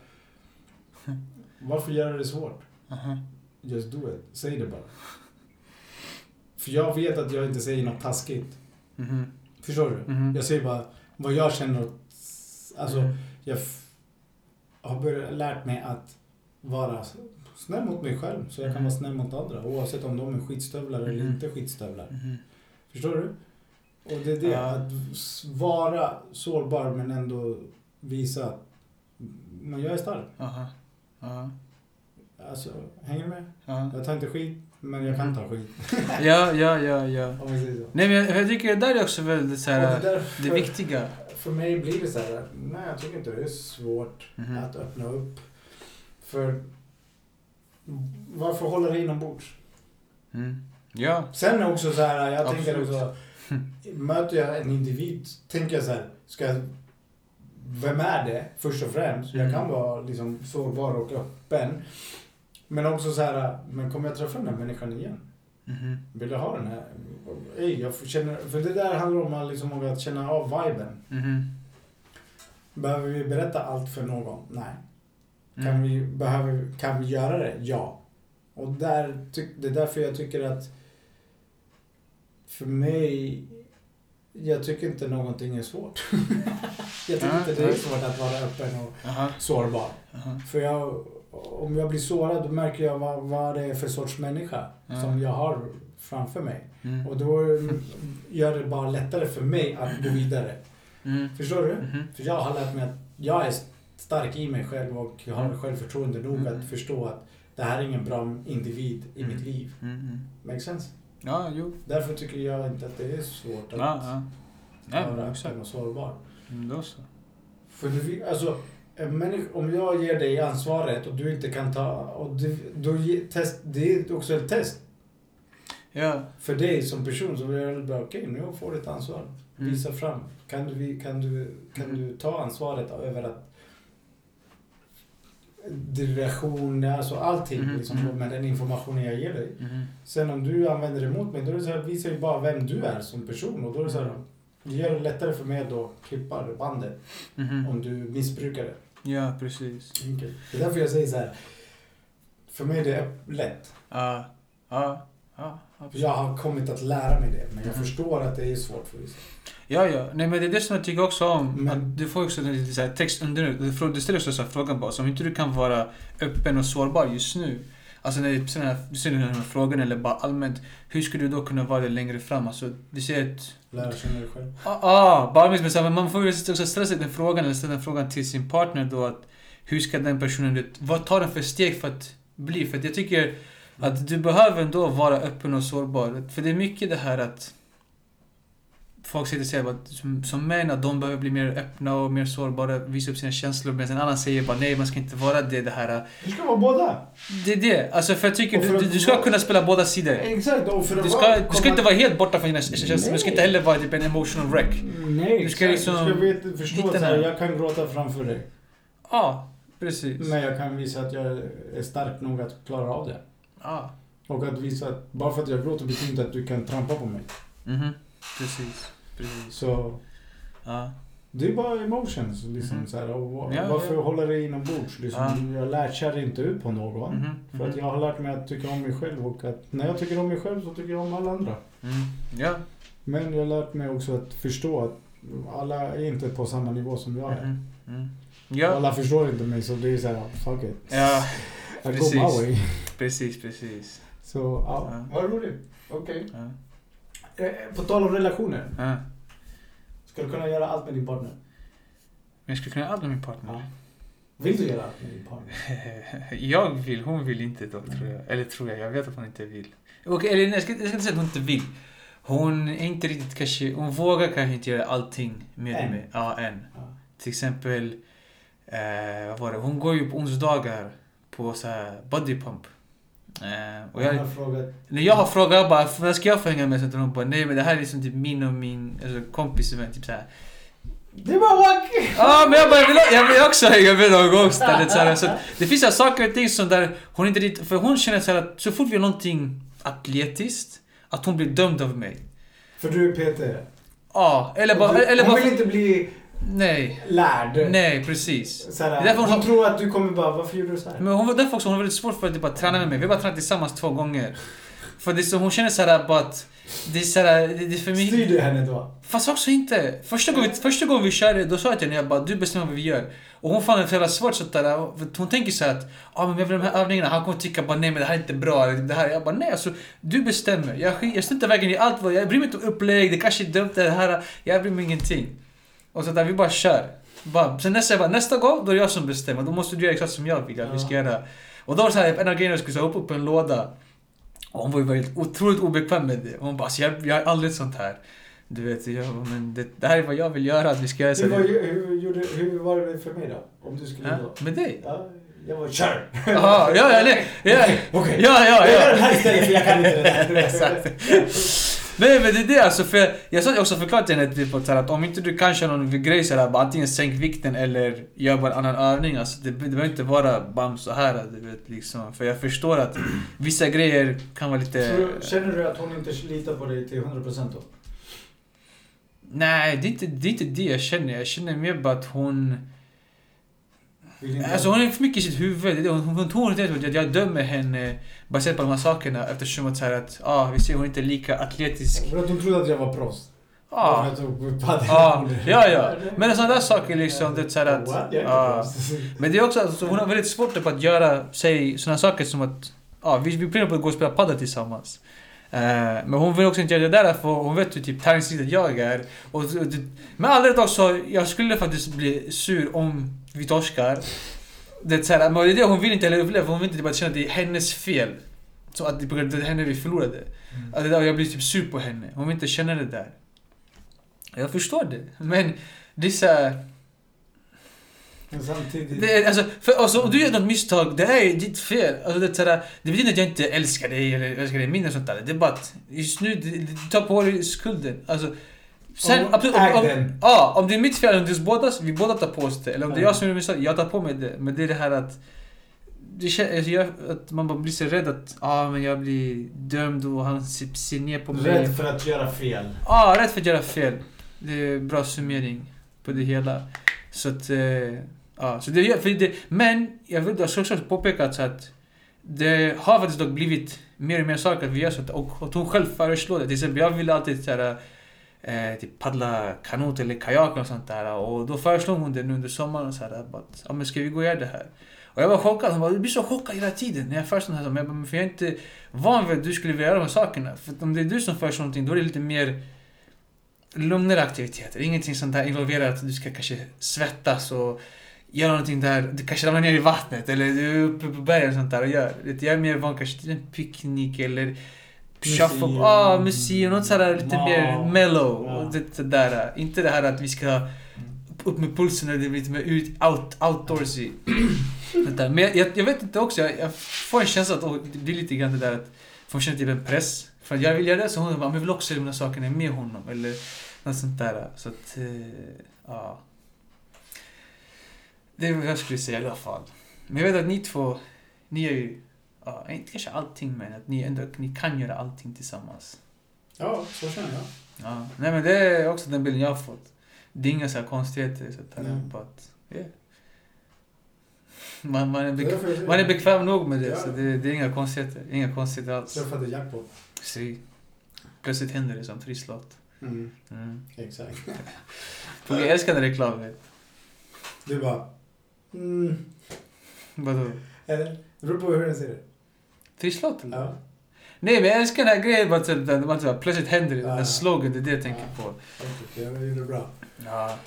Varför göra det svårt? Aha. Just do it. Säg det bara. För jag vet att jag inte säger något taskigt. Mhm. Förstår du? Mhm. Jag säger bara vad jag känner. och- Alltså, Mm. jag har börjat, lärt mig att vara snäll mot mig själv. Så jag kan vara snäll mot andra. Oavsett om de är skitstövlar eller Mhm. inte skitstövlar. Förstår du? Och det är det, att vara sårbar men ändå visa att men jag är stark. Aha. Ja. Alltså, hänger du med? Ja. Jag tar inte skit. Men jag kan ta skit. Ja, ja, ja, ja. Om vi säger så. Nej men jag, jag tycker det där är också väldigt så här, det, där, det för, viktiga. för mig blir det så här, nej jag tycker inte det är svårt Mhm. att öppna upp. För varför hålla det inombords? Mm. Ja. Sen är också så här, jag Absolut. tänker också, möter jag en individ, tänker jag så här, ska jag, vem är det först och främst? Jag Mm. kan vara liksom sårbar och öppen. Men också så här, men kommer jag träffa den här människan igen? Mhm. Vill jag ha den här? Ey, jag känna, för det där handlar om att, liksom, om att känna av viben. Mhm. Behöver vi berätta allt för någon? Nej. Kan, Mm. vi, behöver, kan vi göra det? Ja. Och där, det är därför jag tycker att för mig, jag tycker inte någonting är svårt. jag tycker inte det är svårt att vara öppen och Aha. sårbar. Aha. För jag, om jag blir sårad då märker jag vad, vad det är för sorts människa Ja. som jag har framför mig. Mm. Och då gör det bara lättare för mig att gå vidare. Mm. Förstår du? Mhm. För jag har lärt mig att jag är stark i mig själv och jag har Mm. självförtroende nog Mm. att förstå att det här är ingen bra individ i Mm. mitt liv. Mm. Mm. Makes sense? Ja, jo. Därför tycker jag inte att det är svårt att Ja, ja. Nej, vara öppen och sårbar. Mm, Då så. För du, alltså, om jag ger dig ansvaret och du inte kan ta... Och du, då test, det är också ett test Ja. för dig som person. Så är det bara, okej, nu får du ett ansvar. Mm. Visa fram. Kan du, kan du, kan Mm. du ta ansvaret över att direktion, alltså allting Mhm, liksom, mhm. med den informationen jag ger dig. Mhm. Sen om du använder det mot mig, då är det så här, visar ju bara vem du är som person. Och då är det så här, det gör det lättare för mig att då klippa bandet om du missbrukar det. Ja, precis. Enkelt. Det är därför jag säger så här. För mig är det lätt. Ja. Ja. Ja. Absolut. jag har kommit att lära mig det. Men jag Mhm. förstår att det är svårt för vissa. Ja, ja. Nej, men det är det som jag tycker också om. Men- Att du får också lite så här text under du ställer också så här frågan bara, så om inte du kan vara öppen och sårbar just nu. Alltså när det är såna här, du ställer den här frågan eller bara allmänt. Hur skulle du då kunna vara det längre fram? Alltså, vi ser ett... Lära känna dig själv. Ah, ah bara med, men man får ju också ställa sig den frågan, eller ställa den frågan till sin partner då att hur ska den personen, vad tar den för steg för att bli? För att jag tycker att du behöver ändå vara öppen och sårbar. För det är mycket det här att folk säger till sig att som, som män att de behöver bli mer öppna och mer sårbara, visa upp sina känslor. Medan en annan säger bara nej, man ska inte vara det. Det här. Du ska vara båda. Det är det. Alltså för jag tycker Och för du, du, ska kunna spela båda sidor. Exakt. Och för Du ska, vara- du ska inte vara helt borta från dina känslor. Du ska inte heller vara typ en emotional wreck. Nej, Du ska exakt. liksom Du ska veta, förstå att jag kan gråta framför dig. Ja, precis. Men jag kan visa att jag är stark nog att klara av det. Ja. Och att visa att bara för att jag gråter betyder inte att du kan trampa på mig. Mhm. Precis. Precis. Så Ja. det är bara emotions. Liksom, Mhm. så här, och Ja, varför ja. hålla det inombords? Liksom, Ja. Jag lär inte ut på någon. Mhm. För att jag har lärt mig att tycka om mig själv och att när jag tycker om mig själv så tycker jag om alla andra. Mm. Ja. Men jag har lärt mig också att förstå att alla är inte på samma nivå som jag är. Mhm. Mm. Och Ja. Alla förstår inte mig så det är såhär, fuck it. Ja, I go precis. my way. precis, precis. Så, ja. Ja. Vad roligt. Okej. Eh, På tal om relationer. Ja. Ska du kunna göra allt med din partner? Men jag skulle kunna göra allt med min partner. Ja. Vill du göra allt med din partner? Jag vill, hon vill inte då tror jag. Eller tror jag, jag vet att hon inte vill. Okej, eller jag ska, jag ska inte säga att hon inte vill. Hon är inte riktigt kanske, hon vågar kanske inte göra allting med Än. mig. Ja, än. Ja. Till exempel, eh, vad var det? Hon går ju på onsdagar på så här body pump. Eh, och jag jag, har frågat... när jag har frågat bara, vad ska jag få hänga med? Så hon bara, nej men det här är liksom typ min och min alltså, kompis event. Typ så här. Det var wack! Ja, men jag bara, jag vill, jag vill också hänga med någon gång. Så, här, så det finns så här saker och ting som där hon inte riktigt... För hon känner så här att så fort vi gör någonting atletiskt, att hon blir dömd av mig. För du är PT. Ja, eller bara... Och du, Eller hon bara vill inte bli nej, lärd. nej, precis. Såhär, Det är därför hon, hon tror att du kommer bara, varför gjorde du så här? Men hon var därför också hon har väldigt svårt för att typ bara träna med mig. Vi har bara tränat tillsammans två gånger. För det är så, hon känner så här bara att... Det är så här, det det är för mycket... Styr du henne då? Fast också inte. Första gången, första gången vi körde, då sa jag till henne, jag bara, du bestämmer vad vi gör. Och hon fann det så jävla svårt så att där, hon tänker så att, ja men jag vill de här övningarna, han kommer tycka bara nej men det här är inte bra. eller Det här. Jag bara nej alltså, du bestämmer. Jag, jag struntar verkligen i allt, vad- jag bryr mig inte om upplägg, det kanske är dumt det här, jag bryr mig ingenting. Och så där, vi bara kör. Bara, sen nästa, bara, nästa gång, då är det jag som bestämmer. Då måste du göra exakt som jag vill att vi ska göra. Och då var det så här, en av grejerna jag skulle här, upp, upp en låda. Och hon var ju otroligt obekväm med det. Hon bara, alltså, jag, jag har aldrig sånt här. Du vet, jag, men det, det här är vad jag vill göra, att vi ska göra så. Hur var, hur, hur var det för mig då? Om du skulle Ja, då? med dig? Ja, jag var kör! Jaha, ja, ja, ja, Okej. ja, ja, ja. för jag kan inte det där. Exakt. Nej men det är det alltså, för jag sa också förklarat till henne typ att, så här, att om inte du kan köra någon grej så här, bara antingen sänk vikten eller gör bara en annan övning. Alltså, det, det behöver inte vara bam så här du vet liksom. För jag förstår att vissa grejer kan vara lite... Så Känner du att hon inte litar på dig till 100% då? Nej, det är, inte, det är inte det jag känner. Jag känner mer bara att hon... Inte- Alltså hon är för mycket i sitt huvud. Är. Hon, hon tror inte att jag dömer henne baserat på de här sakerna eftersom att, så här, att ah, vi ser hon är inte lika atletisk. Att hon trodde att jag var proffs. Ah, padel. Ja, ja. Men sådana där saker liksom, det är så att... Jag är proffs. Men det är också, alltså, hon har väldigt svårt att göra, säg sådana saker som att, ja, vi, vi planerar på att gå och spela padel tillsammans. Eh, men hon vill också inte göra det där för hon vet hur typ tävlingsriktigt jag är. Och, med all rätt också, jag skulle faktiskt bli sur om vi torskar. Det är, så här, men det är det hon vill inte heller uppleva, hon vill inte bara känna att det är hennes fel. Så att det är henne vi förlorade. Mm. Att det där, jag blir typ sur på henne. Hon vill inte känna det där. Jag förstår det. Men det är så här, Men samtidigt... det alltså, för, alltså, om du gör något misstag, det är ditt fel. Alltså, det, är sådär, det betyder att jag inte älskar dig eller älskar dig mindre sånt där. Det är bara att just nu, du, tar på dig skulden. Alltså, sen, Om- absolut, om, om, ja, om det är mitt fel, om det är bådas, vi båda tar på oss det. Eller om det är Ja. jag som gör misstag, jag tar på mig det. Men det är det här att det känns, alltså, jag, att man bara blir så rädd att ah, men jag blir dömd och han ser, ner på mig. Rädd för att göra fel. Ja, ah, rätt för att göra fel. Det är bra summering på det hela. Så att, eh, ja. Så det, för det, men jag vill också påpeka att, så att det har faktiskt dock blivit mer och mer saker att vi gör så att, och, och hon själv föreslår det. Till exempel, jag ville alltid så här, eh, typ paddla kanot eller kajak och sånt där. Och då föreslog hon det nu under sommaren. Så här, att, ja, men ska vi gå och göra det här? Och jag var chockad. Hon bara, du blir så chockad hela tiden när jag föreslår det här. Men jag bara, men för jag är inte van vid att du skulle vilja göra de här sakerna. För om det är du som föreslår någonting, då är det lite mer lugnare aktiviteter. Ingenting sånt där involverar att du ska kanske svettas och göra någonting där, du kanske ramlar ner i vattnet eller du är uppe på berget och sånt där och gör. Jag är mer van kanske till en picknick eller shuffle, Museum. ah, museum, något sådär lite Wow. mer mellow. Ja. Och det, där. Inte det här att vi ska upp med pulsen och det blir lite mer ut, out, outdoorsy. Men jag, jag vet inte också, jag, jag får en känsla att oh, det blir lite grann det där att få känna typ en press. För jag vill göra det så hon bara, men jag vill också göra de här sakerna med honom. Eller något sånt där. Så att, eh, ja. Det är vad jag skulle säga i alla fall. Men jag vet att ni två, ni är ju, ja, inte kanske allting men att ni ändå, ni kan göra allting tillsammans. Ja, så känner jag. Ja. Nej men det är också den bilden jag har fått. Det är inga så här konstigheter. Så att det är bara att, yeah. man, man, är Det är bek- därför jag säger man är det. bekväm nog med det. Ja. Så det, det är inga konstigheter. Inga konstigheter alls. Träffade jackpot. Se. Plötsligt händer det som trisslott. Mm, Mm. exakt. Jag älskar den reklamen. Du bara... Mm. Vadå? Eller? Det beror på hur den ser det. Trisslott eller? Ja. Nej men jag älskar den här grejen att att att så här, plötsligt händer det. Den här Ja. slogan, det är det jag tänker på. Okej, jag gjorde det bra. Ja.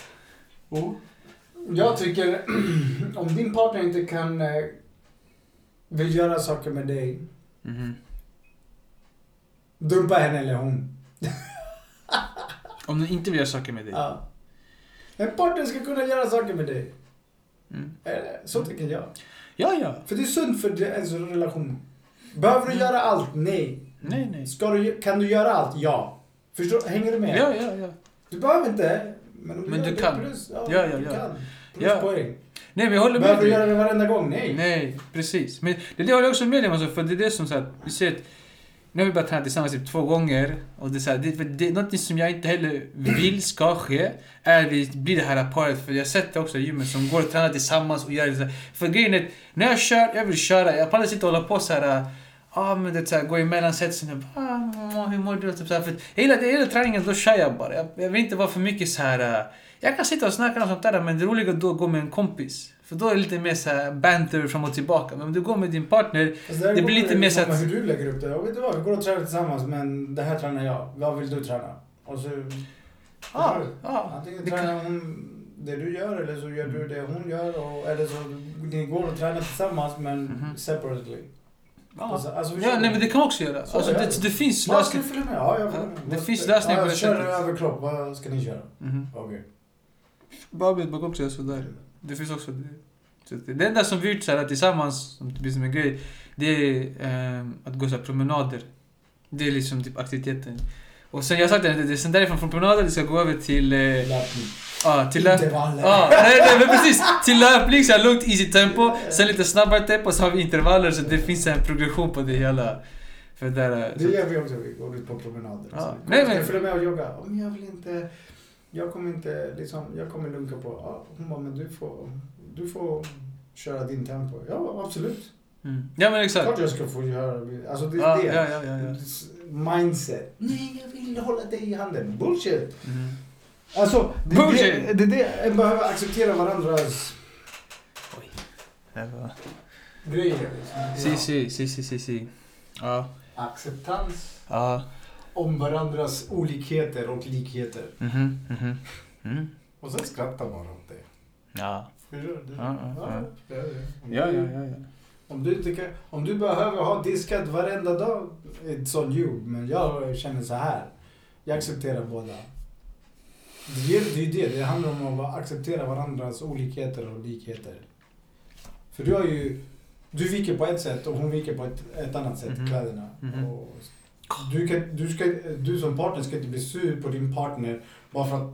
Oh. Jag tycker, om din partner inte kan... eh, Vill göra saker med dig. Mhm. Dumpa henne eller hon. Om du inte vill göra saker med dig. Ja. En partner ska kunna göra saker med dig. Mm. Så tycker jag. Ja, ja. För det är sunt för ens relation. Behöver du göra allt? Nej. Nej, nej. Ska du, kan du göra allt? Ja. Förstår, hänger du med? Ja, ja, ja. Du behöver inte. Men, Men du det, kan. Plus, ja, Ja, ja, du ja. kan. Ja. Pluspoäng. Nej men jag håller med Behöver du göra det varenda gång? Nej. Nej, precis. Men det, det håller jag också med dig om. Alltså, för det är det som så att, vi ser att nu har vi bara tränat tillsammans typ två gånger. Och det är, så här, det, det är något som jag inte heller vill ska ske. Är vi blir det här paret. För jag har sett det också i gymmet som går och tränar tillsammans och gör det så här. För grejen är, när jag kör, jag vill köra. Jag pallar inte hålla på så här. Ja men det är så här, gå emellan setsen ah, hur mår du? Typ så här, för hela, hela träningen då kör jag bara. Jag, jag vill inte vara för mycket så här. äh, Jag kan sitta och snacka och sånt där men det är roligare då att gå med en kompis. För då är det lite mer så banter fram och tillbaka. Men om du går med din partner, Alltså, Det blir lite mer så att- Hur du lägger upp det. Och vet du vad? Vi går och tränar tillsammans men det här tränar jag. Vad vill du träna? Och så... ja, ja. Antingen det kan- tränar hon det du gör eller så gör du det hon gör. Och, eller så ni går och tränar tillsammans men Mhm. separately. Ja, Alltså, alltså, ja nej, men det kan man också göra. Så Alltså, det. det, finns lösningar. Ja, jag Ja, med. det finns lösningar på ja, det jag kör sättet. överkropp. Vad ska ni köra? Mhm. Okej. Babit brukar också göra sådär. Det finns också det. Så det enda som vi gjort så tillsammans, som typ är som en grej, det är ehm, att gå så promenader. Det är liksom typ aktiviteten. Och sen jag sagt det, det är sen därifrån från promenader det ska gå över till... Eh, Löpning. ah, till löp, Intervaller. Ja, nej, nej men precis. Till löpning, så här lugnt easy tempo. Sen lite snabbare tempo, så har vi intervaller så det finns en progression på det hela. För där, eh, Det gör vi också. Vi går ut på promenader. Ja. Så, Nej, ska men- jag följa med och jogga? Men jag vill inte... Jag kommer inte liksom... Jag kommer lunka på... Hon bara, men du får... Du får köra din tempo. Ja, absolut. mm. Ja men exakt. Klart jag ska få göra... Alltså det är Ja, det. ja, ja, ja. Mindset. Nej, jag vill hålla dig i handen. Bullshit. Mm. Alltså, det Bullshit. det, det, är det. En behöver acceptera varandras Det var... grejer. Si, liksom. si, si, si, si, si. Ja. Acceptans Ja. Om varandras olikheter och likheter. Mhm, mhm. Mm. Och sen skrattar man åt det. Ja. Förstår du? Ja, ja, ja. Om Ja, du- ja, ja, ja. Om du, tycker, om du behöver ha diskat varenda dag, it's on you. Men jag känner så här. Jag accepterar båda. Det är är det. det handlar om att acceptera varandras olikheter och likheter. För du har ju... Du viker på ett sätt och hon viker på ett, ett annat sätt, Mhm. kläderna. Mhm. Och du, kan, du, ska, du som partner ska inte bli sur på din partner bara för att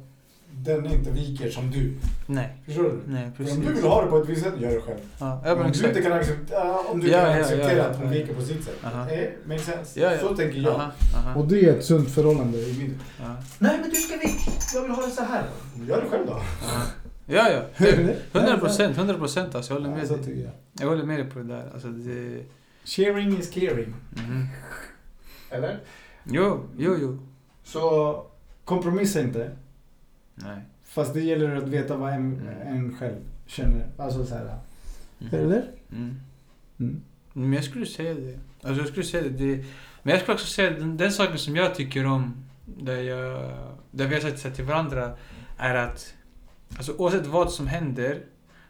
den inte viker som du. Nej. Förstår du? Nej, För precis. Om du vill ha det på ett visst sätt, gör det själv. Ja, Men ja om du inte exakt. kan acceptera, om du Ja, kan ja, acceptera ja, att hon ja. viker på sitt sätt. Aha. Eh, makes sense. Ja, ja. Så tänker jag. Aha, aha. Och det är ett sunt förhållande i min... Nej men du ska vika. Jag vill ha det så här. Gör det själv då. Ja. Ja, ja. Hör du det? 100 procent, 100 procent alltså. Jag håller med dig. jag. Jag håller med dig på det där. Alltså det... Sharing is caring. Mhm. Eller? Jo, jo, jo. Så kompromissa inte. Nej. Fast det gäller att veta vad en, Mm. en själv känner. Alltså så här. Mhm. Eller? Mm. Mm. Men jag skulle säga det. Alltså jag skulle säga det. det men jag skulle också säga den, den saken som jag tycker om, där, jag, där vi har sagt till varandra, är att alltså, oavsett vad som händer,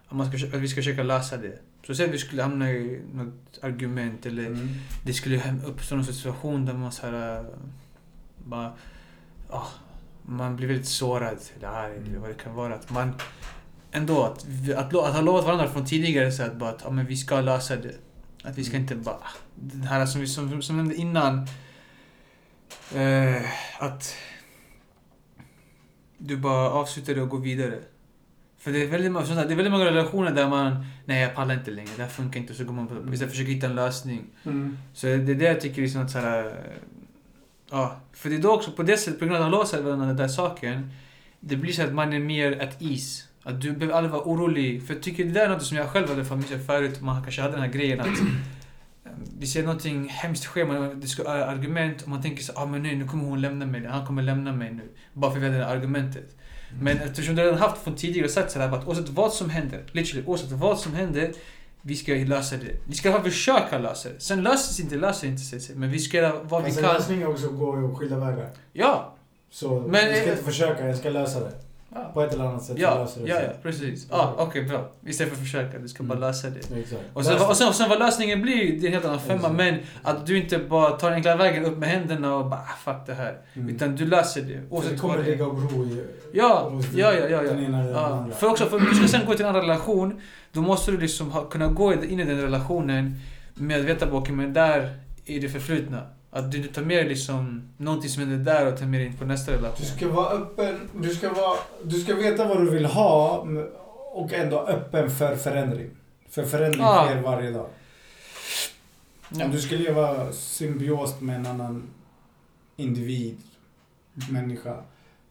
att, man ska, att vi ska försöka lösa det. Så säg att vi skulle hamna i något argument eller Mm. det skulle uppstå någon situation där man så här, äh, bara, ah, man blir väldigt sårad eller arg eller vad det kan vara. Att man ändå, att, vi- att, att ha lovat varandra från tidigare så att, bara att ja, men vi ska lösa det. Att vi ska Mm. inte bara, ah, den här som vi som, som nämnde innan, eh, att du bara avslutar det och går vidare. För det är väldigt många, det är väldigt många relationer där man, nej jag pallar inte längre, det här funkar inte, och så går man på, istället försöker hitta en lösning. Mm. Så det är det jag tycker liksom att såhär... eh, Ja, för det är då också på det sättet, på grund av att låsa varandra den där saken, det blir så att man är mer at ease. Att du behöver aldrig vara orolig. För jag tycker det där är något som jag själv hade mig förut, man kanske hade den här grejen att eh, vi ser någonting hemskt ske, man, det ska vara argument och man tänker så ah men nej, nu kommer hon lämna mig, han kommer lämna mig nu. Bara för att vi hade det argumentet. Men eftersom du redan haft från tidigare sagt sådär att oavsett vad som händer, literally oavsett vad som händer, vi ska lösa det. Vi ska försöka lösa det. Sen löser det inte, löser det inte. Men vi ska göra vad vi Alltså kan. lösningen också att gå skilda vägar. Ja! Så Men- jag ska inte försöka, jag ska lösa det. Ja, På ett eller annat sätt ja, löser det ja, ja precis. Ja, okej bra. Istället för att försöka, du ska bara Mm. lösa det. Exakt. Och sen, och, sen, och sen vad lösningen blir, det är en helt annan femma. Exakt. Men att du inte bara tar enkla vägen upp med händerna och bara ah, fuck det här. Mm. Utan du löser det. Och det Oavsett kommer det ligga och gro i... Ja, hos ja, ja, ja, Den ja. ena den ja. andra. För också, för du ska sen gå till en annan relation, då måste du liksom ha, kunna gå in i den relationen med att veta okej men där är det förflutna. Att du inte tar med dig liksom någonting som händer där och tar med dig in på nästa relation. Du ska vara öppen, du ska, vara, du ska veta vad du vill ha och ändå öppen för förändring. För förändring Ja. sker varje dag. Ja. Om du ska leva symbiost med en annan individ, människa,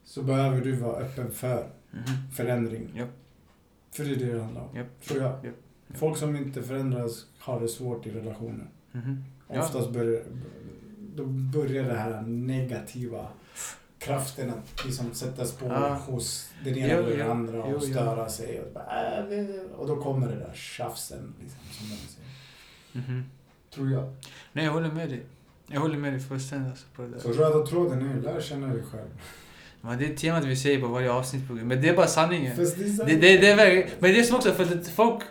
så behöver du vara öppen för Mhm. förändring. Japp. För det är det det handlar om, Japp. tror jag. Japp. Folk som inte förändras har det svårt i relationer. Mhm. Ja. Oftast börjar, då börjar det här negativa kraften att liksom sätta spår Ja. hos den ena Jo, eller den jo, andra och jo, jo. störa sig. Och, bara, äh, och då kommer det där tjafsen, liksom, som de säger. Mhm. Tror jag. Nej, jag håller med dig. Jag håller med dig fullständigt alltså på det där. Så röda tråden är lär känna dig själv. Men det är temat vi säger på varje avsnitt. Men det är bara sanningen. Fast det är så- Det, det, det är verkligen, men det är som också för att folk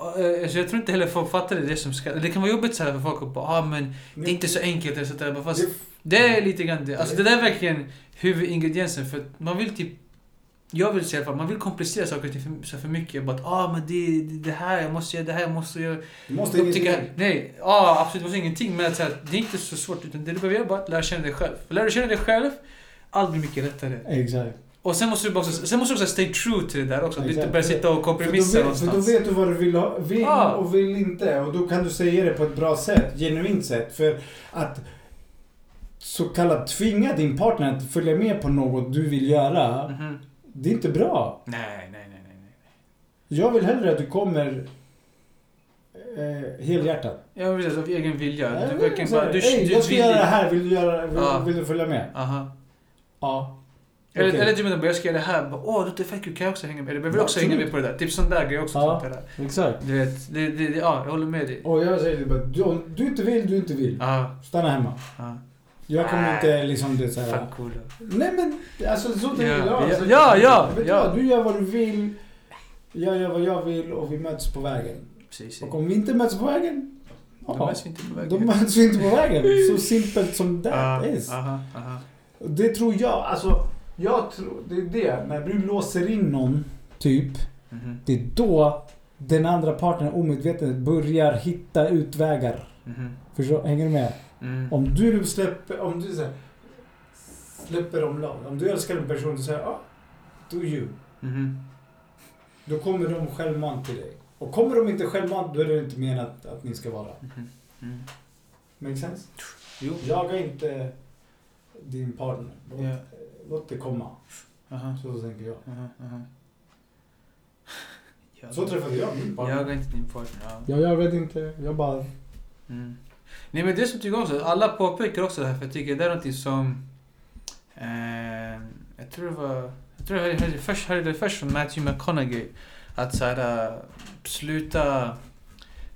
alltså jag tror inte heller folk fattar det, det som ska... Det kan vara jobbigt så här för folk att bara ah, men det är inte så enkelt eller sånt där. Fast Det- är lite grann det. Alltså det där är verkligen huvudingrediensen för man vill typ... Jag vill säga i alla fall, man vill komplicera saker till för, så för mycket. Bara att ah, men det, det, här, jag måste göra det här, jag måste göra... Du måste ingenting. tycker, nej, ja absolut, måste ingenting. Men att, så här, det är inte så svårt. Utan det du behöver göra bara att lära känna dig själv. För lär du känna dig själv, allt blir mycket lättare. Exakt. Och sen måste du också, sen måste du också stay true till det där också. Du inte börja sitta och För kompromissa då, vet, för då någonstans. vet du vad du vill, ha, vill Ja. och vill inte. Och då kan du säga det på ett bra sätt. Genuint sätt. För att så kallat tvinga din partner att följa med på något du vill göra. Mhm. Det är inte bra. Nej, nej, nej, nej. nej. Jag vill hellre att du kommer eh, helhjärtat. Vill säga av egen vilja. Nej, Du verkligen bara... Du, "Ey, du jag ska vill- göra det här. Vill du, göra, vill, Ja. vill du följa med? Aha. Ja. Eller, Okej. eller typ att jag ska göra det här. Bara, Åh, det låter fett kul. Kan jag också hänga med? Jag behöver Ja, också hänga med på det där. Typ sån där grej också. Ja. Där. Exakt. Du vet, det, det, det, ja, jag håller med dig. Och jag säger bara, du, du inte vill, du inte vill. Ja, Stanna hemma. ja. Jag kommer inte liksom det så här. Fan cool. Nej men, alltså så det Ja, jag. ja, Alltså, ja, ja, vet du ja. vad? Du gör vad du vill. Jag gör vad jag vill och vi möts på vägen. Precis. Och om vi inte möts på vägen, Då möts vi inte på vägen. då möts vi inte på vägen. Så simpelt som aha. Och Det tror jag, alltså, jag tror, det är det. När du låser in någon, typ, Mhm, det är då den andra parten omedvetet börjar hitta utvägar. mhm, Förstår, hänger du med? mm. Om du släpper, om du här, släpper dem lag. Om du älskar en person, du säger ja, do you. Mhm. Då kommer de självmant till dig. Och kommer de inte självmant, då är det inte menat att ni ska vara. Mhm. Mm. Make sense? Jo. Jaga inte din partner. Ja. Låt det komma. Aha, Så tänker jag. aha, aha. Jag- Så träffade jag min partner. Jag är inte din partner. Ja. Jag jagade inte, jag bara... Mm. Nej men det som tycker jag också, alla påpekar också det här för jag tycker det är någonting som... Eh, jag tror det var... Jag tror jag hörde det först, hörde det först från Matthew McConaughey. Att så här, äh, sluta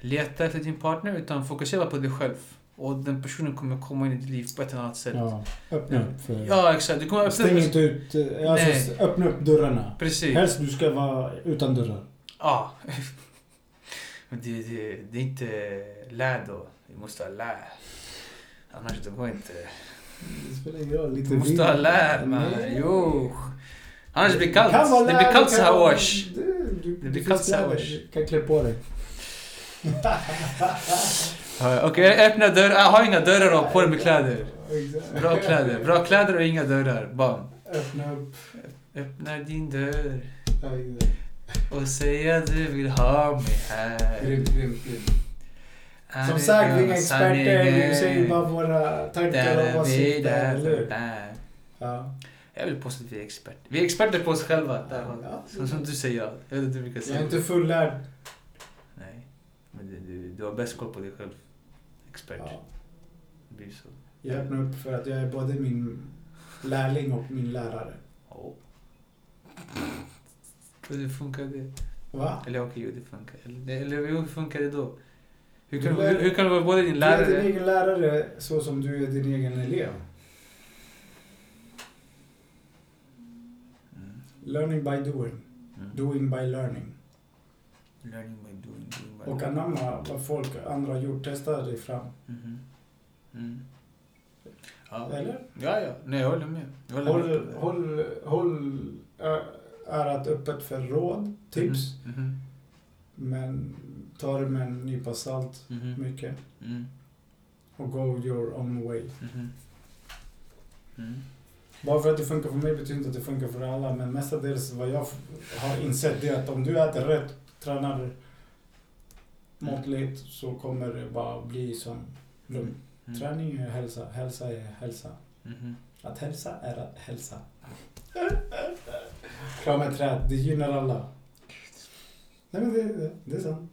leta efter din partner utan fokusera på dig själv. Och den personen kommer komma in i ditt liv på ett eller annat sätt. Ja, öppna upp för... Ja, exakt. Du kommer öppna Stäng inte ut... eh, Alltså, Nej. öppna upp dörrarna. Precis. Helst du ska vara utan dörrar. Ja. Men det, det, det är inte lä då. Vi måste ha lä. Annars det går inte. Det spelar ingen roll. Lite Du måste ha lä man. Jo. Annars blir det vara kallt. Det blir kallt kan så här vara- års. Det blir kallt så här kläder. års. Du kan klä på dig. Ja, Okej, jag öppnar dörrar. Jag har inga dörrar och på dig med kläder. Bra kläder. Bra kläder och inga dörrar. Bam. Öppna upp. Öppna din dörr och säg att du vill ha mig här. Grymt, grymt, grymt. Som sagt, vi är inga experter. Vi säger bara våra tankar och åsikter. Eller hur? Ja. Jag vill påstå att vi är experter. Vi är experter på oss själva. Där. Ja. Som, som du säger, ja. Jag vet inte hur vi kan Jag är inte fullärd. Nej. Men du, du, du har bäst koll på dig själv. Expert. Ja. Det blir så. Jag öppnar upp för att jag är både min lärling och min lärare. Oh. Hur funkar det? Va? Eller okej, jo det funkar. Eller, eller hur funkar det då? Hur kan, Du lär- hur, hur kan du vara både din Du är din lärare... egen lärare så som du är din egen elev. Mm. Learning by doing. Mm. Doing by learning. Learning by Och anamma vad folk andra har gjort. Testa dig fram. Mhm. Mm. Ja. Eller? Ja, ja. Nej, jag håller med. Jag håller med Håll, det. håll, håll ö- örat öppet för råd, tips. Mhm. Mhm. Men ta det med en nypa salt Mhm. mycket. Mm. Och go your own way. Mhm. Mm. Bara för att det funkar för mig betyder inte att det funkar för alla. Men mestadels vad jag har insett det är att om du äter rätt, tränar måttligt så kommer det bara bli som lugn. Mm. Träning är hälsa, hälsa är hälsa. Mhm. Att hälsa är att hälsa. Krama ett träd, det gynnar alla. Nej men det, det, är sant.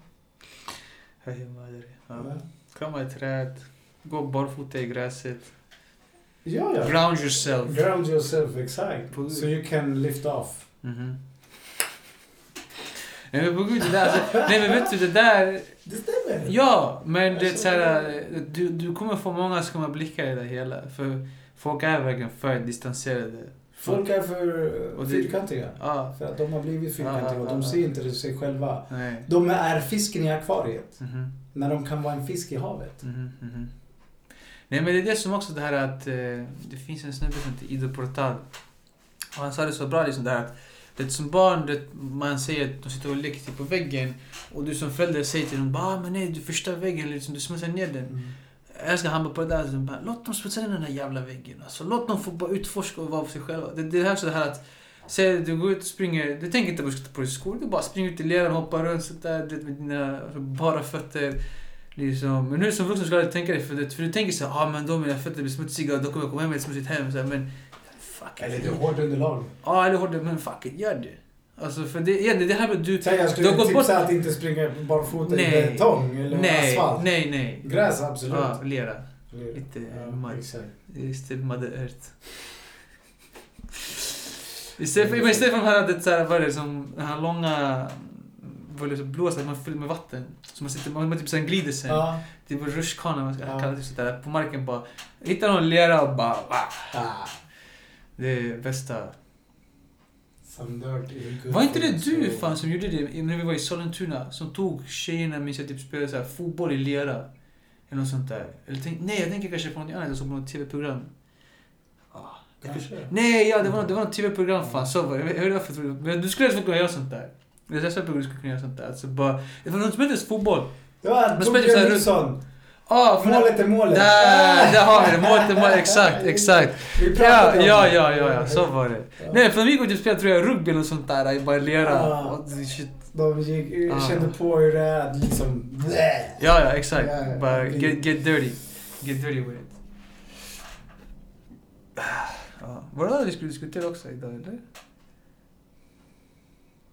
Ja. Krama ett träd. Gå barfota i gräset. ja. ja. Ground yourself. Ground yourself, exakt. So you can lift off. Mhm. Nej men på gud, det där, alltså, nej men vet du det där, Det stämmer. ja men det är Alltså, så här, du, du kommer få många skumma blickar i det hela. För folk är verkligen för distanserade Folk är för Och det- fyrkantiga. Ja, För att de har blivit fyrkantiga och de ser inte sig själva. nej. De är fisken i akvariet. Mhm. När de kan vara en fisk i havet. Mhm, mhm. Nej men det är det som också det här att eh, det finns en snubbe som heter Ido Portal. Och han sa det så bra liksom där att det som barn, det, man säger att de sitter och leker typ på väggen och du som förälder säger till dem bara ah, men nej du förstör väggen, liksom, du smutsar ner den. Mm. Jag han bara på det där, så bara, låt dem smutsa ner den här jävla väggen. Alltså, låt dem få bara utforska och vara för sig själva. Det, det är också det här att Säg du går ut och springer, du tänker inte på att du ska ta på dig skor, du bara springer ut i leran, hoppar runt sådär med dina alltså, bara fötter. Liksom. Men nu som vuxen ska du tänka det, för, det, för du tänker såhär, ah men då mina fötter blir smutsiga och då kommer jag komma hem med ett smutsigt hem. Så här, men fuck Eller it. det är hårt underlag. Ja, eller hårt, men fuck it, gör det. Alltså för det, igen, det är det här med du... Säg jag du skulle har gått bort... tipsa att inte springa barfota i betong eller Nej, asfalt. nej, nej. Gräs, absolut. Ja, lera. Eller- Lite ja, mud. Just det, Mother Earth. Istället för, istället för de här, det, så här, vad är det, som den här långa blåsa, man fyller med vatten. Så man sitter, man, man typ sen glider sen. Ja. Var rutschkana man ska Ja. kalla det sådär. På marken bara. Hitta någon lera och bara. Ah. Det bästa. Var inte det du fan som gjorde det när vi var i Sollentuna? Som tog tjejerna, minns jag, typ spelade så här, fotboll i lera. Eller något sånt där. Eller tänk, nej, jag tänker kanske på något annat. Jag såg på något tv-program. Ah, Kanske. Nej, ja, det var, det var något tv-program fan. Så var. Jag vet inte varför jag Men du skulle inte kunna göra sånt där. Det är därför du skulle kunna göra sånt där. Alltså bara, det var något som hette fotboll. Det var Torbjörn Nilsson. Ah, Målet är målet. Där, där har vi det. Målet är målet. Exakt, exakt. Vi Ja, ja, ja, ja, ja, så var det. Ja. Nej, för vi gick och spelade tror jag rugby och sånt där i bara lera. Ah. De gick, Ah. kände på hur det är att liksom... Ja, ja, exakt. Ja. Bara get, get dirty. Get dirty with it. Ja. Var det det vi skulle diskutera också idag, eller?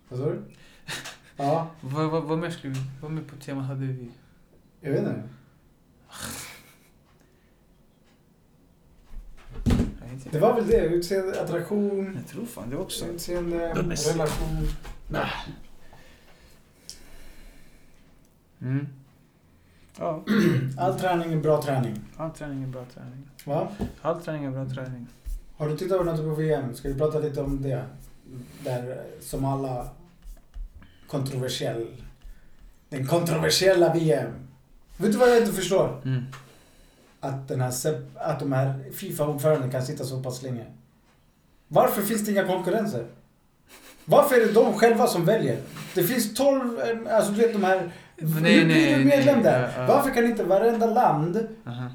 Vad sa du? Ja, Vad, vad, vad mer skulle vi... Vad mer på tema hade vi? jag vet inte. Det var väl det. Utseende, attraktion, jag tror fan det också. utseende, relation. Mm. Ja, All träning är bra träning. all träning är bra träning. Va? All träning är bra träning. Har du tittat på något på VM? Ska vi prata lite om det? Där som alla kontroversiell... Den kontroversiella VM. Vet du vad jag inte förstår? Mm. Att, den här, att de här Fifa-ordförande kan sitta så pass länge. Varför finns det inga konkurrenser? Varför är det de själva som väljer? Det finns 12, eh, alltså du vet de här... Nej, nu blir nej, du medlem där. ja, ja. Varför kan inte varenda land Aha.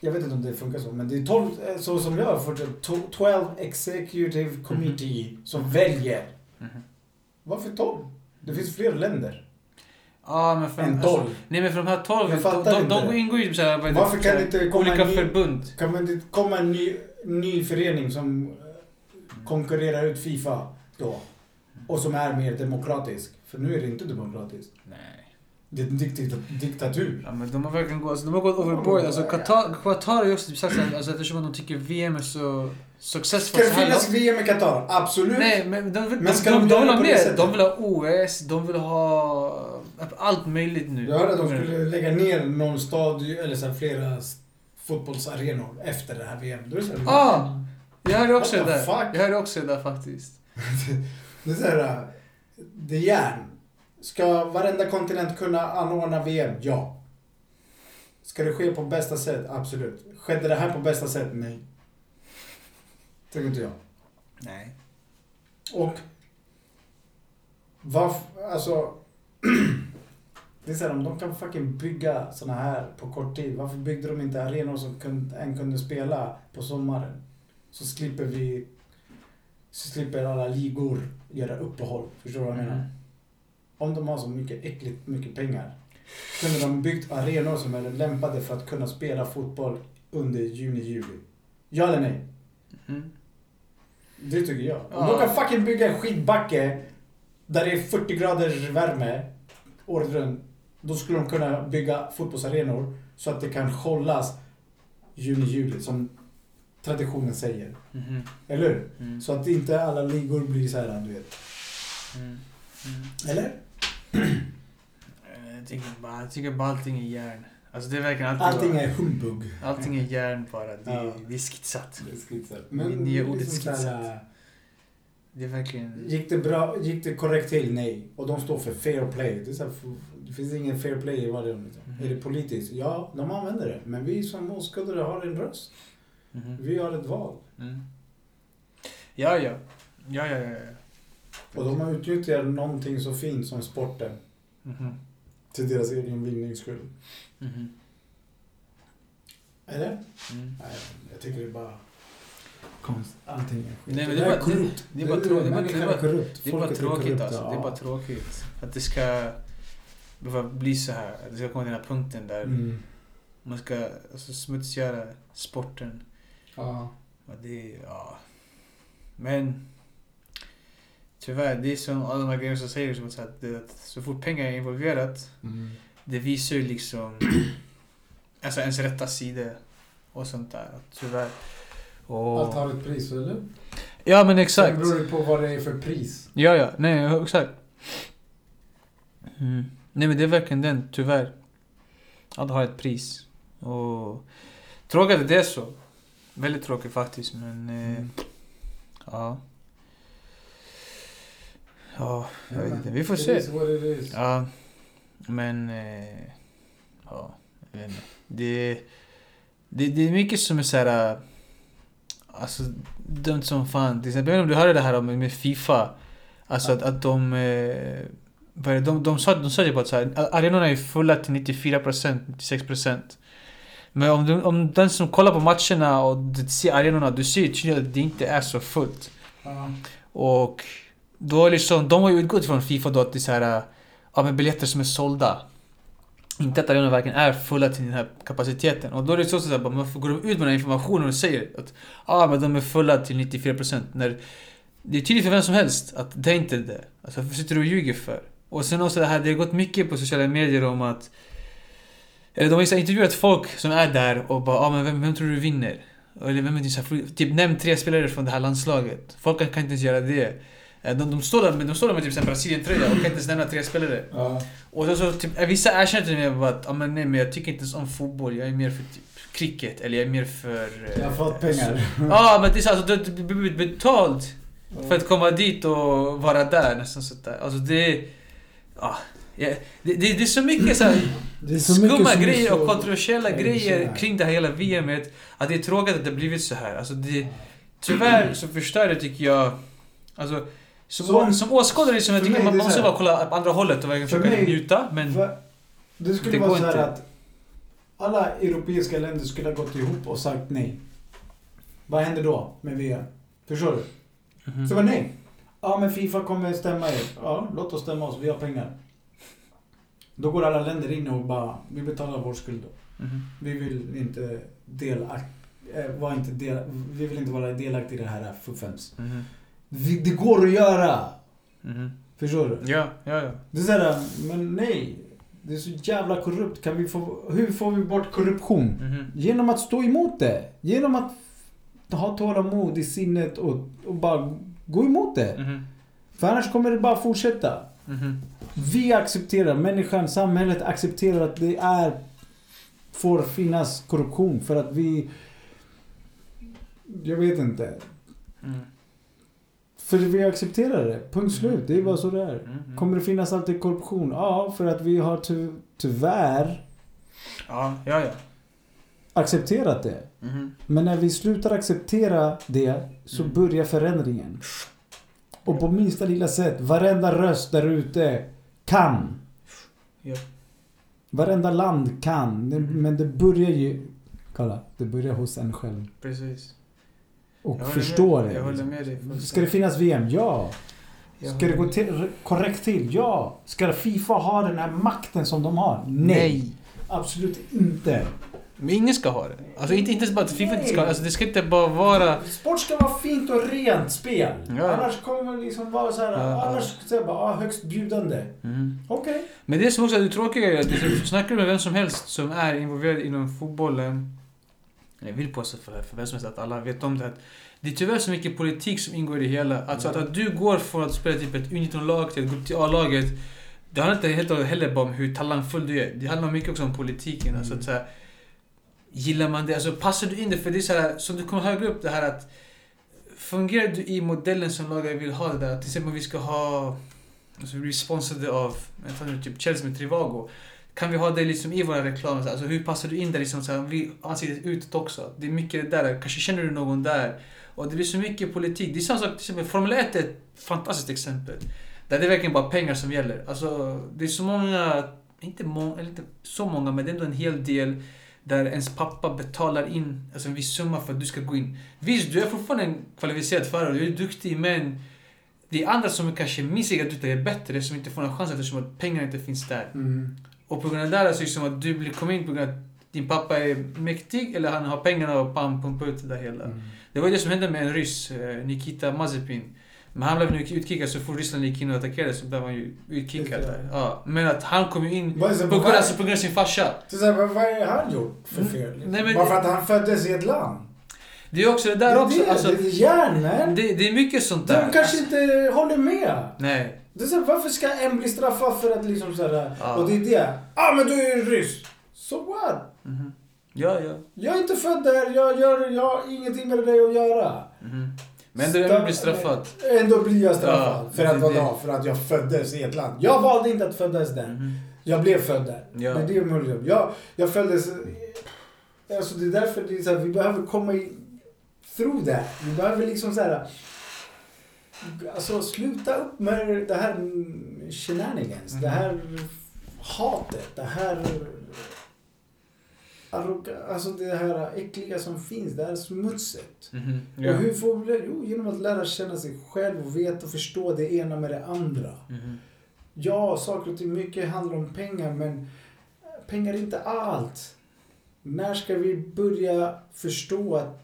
jag vet inte om det funkar så, men det är 12, eh, så som jag to- 12 Executive Committee som väljer. Mhm. Varför 12? Det finns fler länder Ja, men för... än alltså, 12. nej, men för de här 12, Jag de, de, de ingår ju så här, Varför det, kan det inte komma olika en ny- förbund. Kan man inte komma en ny, ny förening som eh, konkurrerar ut Fifa då? Och som är mer demokratisk? För nu är det inte demokratiskt. Nej. Det är en diktat diktatur. Ja, men de har verkligen gått, alltså, de har gått overboard. Alltså, Qatar, Qatar har ju också typ sagt såhär, alltså, eftersom de tycker VM är så Ska successful det så här finnas långt. VM i Qatar? Absolut. Nej, men de vill, Men de, ska de, de de, göra vill det ha det mer. De vill ha OS, de vill ha allt möjligt nu. Jag hörde att de skulle lägga ner någon stadion, eller så flera fotbollsarenor efter det här VM. Då är det så Ah! Jag hörde också det där. fuck? Jag hörde också det där faktiskt. Det är så här, äh, det är järn. Ska varenda kontinent kunna anordna VM? Ja. Ska det ske på bästa sätt? Absolut. Skedde det här på bästa sätt? Nej. Tycker inte jag. Nej. Och varför, alltså. det är så här, om de kan fucking bygga såna här på kort tid. Varför byggde de inte arenor som kun, en kunde spela på sommaren? Så slipper vi, så slipper alla ligor göra uppehåll. Förstår du vad jag menar? Mm. Om de har så mycket äckligt mycket pengar. Kunde de byggt arenor som är lämpade för att kunna spela fotboll under juni, juli? Ja eller nej? Mm. Det tycker jag. Om Ja. de kan fucking bygga en skidbacke där det är 40 graders värme året runt. Då skulle de kunna bygga fotbollsarenor så att det kan hållas juni, juli som traditionen säger. Mhm. Eller hur? Mm. Så att inte alla ligor blir så här, du vet. Mm. Mm. Eller? Jag tycker, bara, jag tycker bara allting är järn. Alltså det är verkligen alltid... Allting är humbug. Allting är hjärn bara. Det, Ja. det är skitsat. Det är skitsat. Det nya ordet liksom skitsat. Det är verkligen... Gick det bra? Gick det korrekt till? Nej. Och de står för fair play. Det, är så här, det finns ingen fair play i varje liksom. Mhm. Är det politiskt? Ja, de använder det. Men vi som åskådare har en röst. Mhm. Vi har ett val. Mm. Ja, ja. Ja, ja, ja. Och de har utnyttjat någonting så fint som sporten. Mhm. Till deras egen vinnings skull. Är det? Mm. Nej, jag tycker det är bara konst. Allting är skit. Nej, men det, det är bara- korrupt. det är bara trå- det är bara- tråkigt alltså. Det är bara tråkigt. Att det ska behöva bli så här. Det ska komma till den här punkten där Mm. man ska alltså, smutsgöra sporten. Ja. Och det, ja. Men tyvärr, det är som alla de här grejerna som säger som att, så att, så fort pengar är involverat, Mm. det visar ju liksom alltså ens rätta sida och sånt där. Tyvärr. Och, Allt har ett pris, eller? ja men exakt. beror det på vad det är för pris. Ja, ja. Nej, exakt. Mm. Nej, men det är verkligen den, tyvärr. Allt har ett pris. Och tråkigt att det är så. Väldigt tråkigt faktiskt, men... Eh, Mm. ja. Ja, jag vet inte. Vi får it se. is what it is. Ja, men... Eh, ja, jag vet inte. Det, det, det är mycket som är så här... Alltså, dumt som fan. Till exempel, om du hörde det här med Fifa. Alltså att, att de... Eh, vad är det? De, de, sa, de sa ju bara att arenorna är fulla till 94%, 96%. Men om, du, om den som kollar på matcherna och du ser arenorna, du ser tydligt att det inte är så fullt. Ja. Och då liksom, de har ju utgått från Fifa då att det är så här, ja men biljetter som är sålda. Inte att arenorna verkligen är fulla till den här kapaciteten. Och då är det så att man får gå ut med den här informationen och säger att ja men de är fulla till 94% när det är tydligt för vem som helst att det är inte det. Alltså vad sitter du och ljuger för? Och sen också det här, det har gått mycket på sociala medier om att eller de har intervjuat folk som är där och bara ah, men vem, vem tror du vinner? Eller vem är din här, typ nämn tre spelare från det här landslaget. Folk kan, inte ens göra det. Eh, De, de står där med, de står där med typ en Brasilien-tröja och kan inte ens nämna tre spelare. Ja. Och så, så typ, eh, vissa erkänner till mig att ah, men nej, men jag tycker inte ens om fotboll, jag är mer för typ cricket eller jag är mer för... eh, Jag har fått pengar. Ja, men det är så alltså, du du blir betald för att komma dit och vara där nästan sådär. Alltså det... Ja, ja, det, det, det är så mycket så här, är så mycket skumma är grejer så- och kontroversiella grejer så kring det här hela VMet. Att det är tråkigt att det har blivit så här. Alltså det, tyvärr så förstör det tycker jag. Alltså, som, Som- som åskådare liksom, jag för tycker man, man måste så bara kolla på andra hållet och verkligen För försöka mig- njuta. Men Va? Det skulle Det vara så att alla europeiska länder skulle ha gått ihop och sagt nej. Vad händer då med VM? Förstår du? Mhm. Så var nej. Ja men Fifa kommer stämma er. Ja, låt oss stämma oss. Vi har pengar. Då går alla länder in och bara, vi betalar vår skuld då. Mhm. Vi vill inte delakt, eh, var inte del, vi vill inte vara delaktiga i det här fuffens. Mhm. Vi, det går att göra! Mhm. Förstår du? Ja, ja, ja. Det är såhär, men nej. Det är så jävla korrupt. Kan vi få, hur får vi bort korruption? Mhm. Genom att stå emot det. Genom att ha tålamod i sinnet och, och bara gå emot det. Mhm. För annars kommer det bara fortsätta. Mhm. Vi accepterar, människan, samhället accepterar att det är får finnas korruption för att vi... Jag vet inte. Mm. För vi accepterar det. Punkt slut. Det är bara så det är. Mhm. Kommer det finnas alltid korruption? Ja, för att vi har ty tyvärr Ja, ja, ja. Accepterat det. Mhm. Men när vi slutar acceptera det så Mm. börjar förändringen. Och på minsta lilla sätt, varenda röst där ute kan. Ja. Varenda land kan. Mm. Men det börjar ju... Kolla, det börjar hos en själv. Precis. Och förstå det. Jag håller liksom. med dig. Ska det finnas VM? Ja. Ska det gå till, korrekt till? Ja. Ska Fifa ha den här makten som de har? Nej. Absolut inte. Men ingen ska ha det. Alltså inte, inte bara att Fifa inte ska. Alltså det ska inte bara vara... Sport ska vara fint och rent spel. Ja. Annars kommer det liksom vara så här, Ja. annars ska jag bara, ah, högst bjudande. Mm. Okej. Men det som också är det tråkiga är att du snackar med vem som helst som är involverad inom fotbollen. Jag vill påstå för, för vem som helst att alla vet om det. Att det är tyvärr så mycket politik som ingår i det hela. Alltså att, att du går från att spela typ ett U19-lag till att gå till A-laget. det handlar inte helt och heller bara om hur talangfull du är. Det handlar mycket också om politiken. Mm. Alltså, att, så här, gillar man det? Alltså, passar du in det? För det är så här, som du kommer högre upp, det här att fungerar du i modellen som laget vill ha det där? Till exempel vi ska ha, alltså vi blir sponsrade av, vänta nu, typ Chelsea med Trivago. Kan vi ha det liksom i våra reklamer? Alltså hur passar du in där liksom så här, vi ansiktet utåt också? Det är mycket det där, kanske känner du någon där? Och det blir så mycket politik. Det är samma sak, till exempel Formel 1 är ett fantastiskt exempel. Där det är verkligen bara pengar som gäller. Alltså, det är så många, inte, må, eller inte så många, men det är ändå en hel del där ens pappa betalar in alltså en viss summa för att du ska gå in. Visst, du är fortfarande en kvalificerad förare, du är duktig, men det är andra som kanske minst lika duktiga är bättre, som inte får någon chans eftersom att pengarna inte finns där. Mm. Och på grund av det där så är det som att du blir kom in på grund av att din pappa är mäktig eller han har pengarna och pam, pumpar ut det där hela. Mm. Det var ju det som hände med en ryss, eh, Nikita Mazepin. Men han blev nu utkickad så fort Ryssland gick in och attackerade så blev han ju utkickad det. Ja. Men att han kom ju in det på grund, alltså, på grund av sin farsa. Så så vad, är han gjort för Mm. fel? Liksom? Nej, men- Bara för att han föddes i ett land? Det är också det Det där är också. det, Alltså, det är hjärnan. det, det är mycket sånt där. De kanske inte håller med. Nej. Det är så här, varför ska en bli straffad för att liksom såhär... Ja. Och det är det. Ah men du är ju ryss. So what? Mhm. Ja, ja. Jag är inte född där, jag, gör, jag har ingenting med dig att göra. Mhm. Men det är blir straffad. Ändå blir jag straffad. Ja, för att det- vadå? För att jag föddes i ett land. Jag valde inte att födas där. Mhm. Jag blev född där. Ja. Det är det möjligt. Jag, jag föddes... Alltså det är därför det är så här, vi behöver komma i, through that. Vi behöver liksom så här... Alltså sluta upp med det här shenanigans. Mhm. Det här hatet. Det här... arroga- Alltså det här äckliga som finns. Det här smutset. Mhm. Ja. Och hur får vi det? Jo, genom att lära känna sig själv och veta och förstå det ena med det andra. Mhm. Ja, saker och ting, mycket handlar om pengar men pengar är inte allt. När ska vi börja förstå att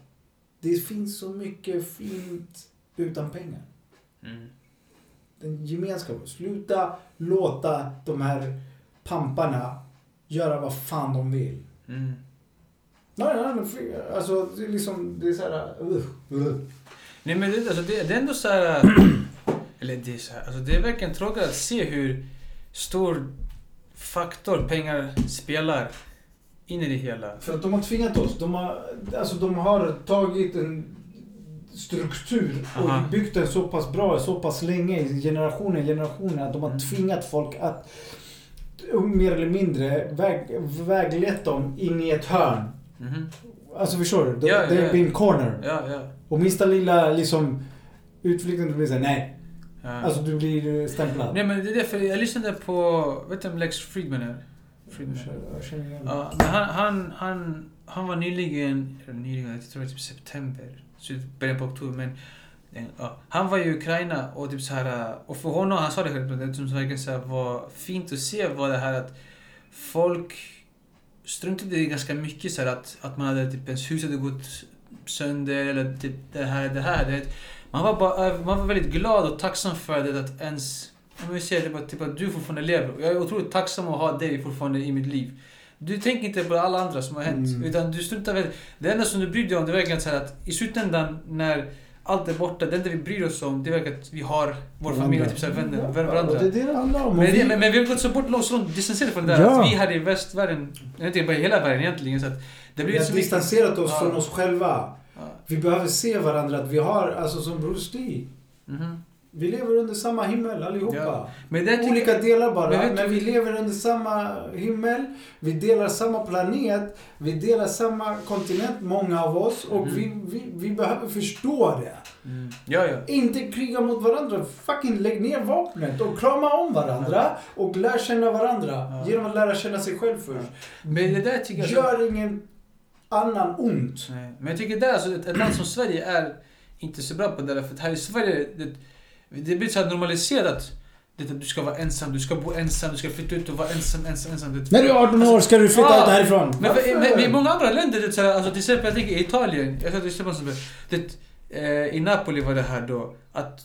det finns så mycket fint utan pengar? Mm. Den gemenskapen. Sluta låta de här pamparna göra vad fan de vill. Mm. Nej, nej, fri- Alltså, det är liksom, det är så här... Uh, uh. Nej men det, alltså, det, det är ändå så här. eller det är så här, alltså det är verkligen tråkigt att se hur stor faktor pengar spelar in i det hela. För att de har tvingat oss. De har, alltså, de har tagit en struktur och Aha. byggt den så pass bra, så pass länge, i generationer, generationer, att de har Mm. tvingat folk att mer eller mindre väg, väglett dem in i ett hörn. Mhm. Alltså förstår du? De, Ja, ja. been corner. Ja, ja. Och minsta lilla liksom utflykten, blir såhär, nej. ja. Alltså du blir stämplad. Nej men det är därför jag lyssnade på, vet du vem Lex Friedman är? Friedman. Jag känner igen det. Ja, men han, han, han, han var nyligen, eller nyligen, jag tror det var typ september, början på oktober, men ja, han var i Ukraina och typ så här, och för honom, han sa det själv, det som verkligen så här var fint att se var det här att folk struntade i ganska mycket så här att, att man hade typ ens hus hade gått sönder eller typ det här, det här. Det, man var bara man var väldigt glad och tacksam för det att ens, om vi säger det bara, typ att du fortfarande lever. Jag är otroligt tacksam att ha dig fortfarande i mitt liv. Du tänker inte på alla andra som har hänt. Mm. Utan du struntar väl. Det enda som du bryr dig om det är verkligen så här att i slutändan när allt är borta, det enda vi bryr oss om det är att vi har vår familj och typ så här vänner, Ja, varandra. Det är det det handlar om. Men, vi- men, men vi har gått så bort så långt distanserade från det där Ja. att vi här i västvärlden, jag inte, bara i hela världen egentligen, så att det Vi blir har så mycket... distanserat oss Ja. från oss själva. Ja. Vi behöver se varandra, att vi har, alltså som Bruce Lee. Mhm. Vi lever under samma himmel allihopa. Ja. Men det Olika delar bara, Men men, vi lever under samma himmel. Vi delar samma planet. Vi delar samma kontinent, många av oss. Och Mhm. vi, vi, vi behöver förstå det. Mm. Ja, ja. Inte kriga mot varandra. Fucking lägg ner vapnet och krama om varandra. Och lär känna varandra. Ja. Genom att lära känna sig själv först. Men det där tycker jag... Gör ingen annan ont. Nej. Men jag tycker där, alltså, ett, land som Sverige är inte så bra på det där. För här i Sverige, det, det blir så här normaliserat. Det, att du ska vara ensam, du ska bo ensam, du ska flytta ut och vara ensam, ensam, ensam. Det, När du är 18 år ska du flytta Ja, ut härifrån. Men, men, men i många andra länder, det, så här, alltså, till exempel jag tänker i Italien, jag tror till exempel, det, eh, i Napoli var det här då, att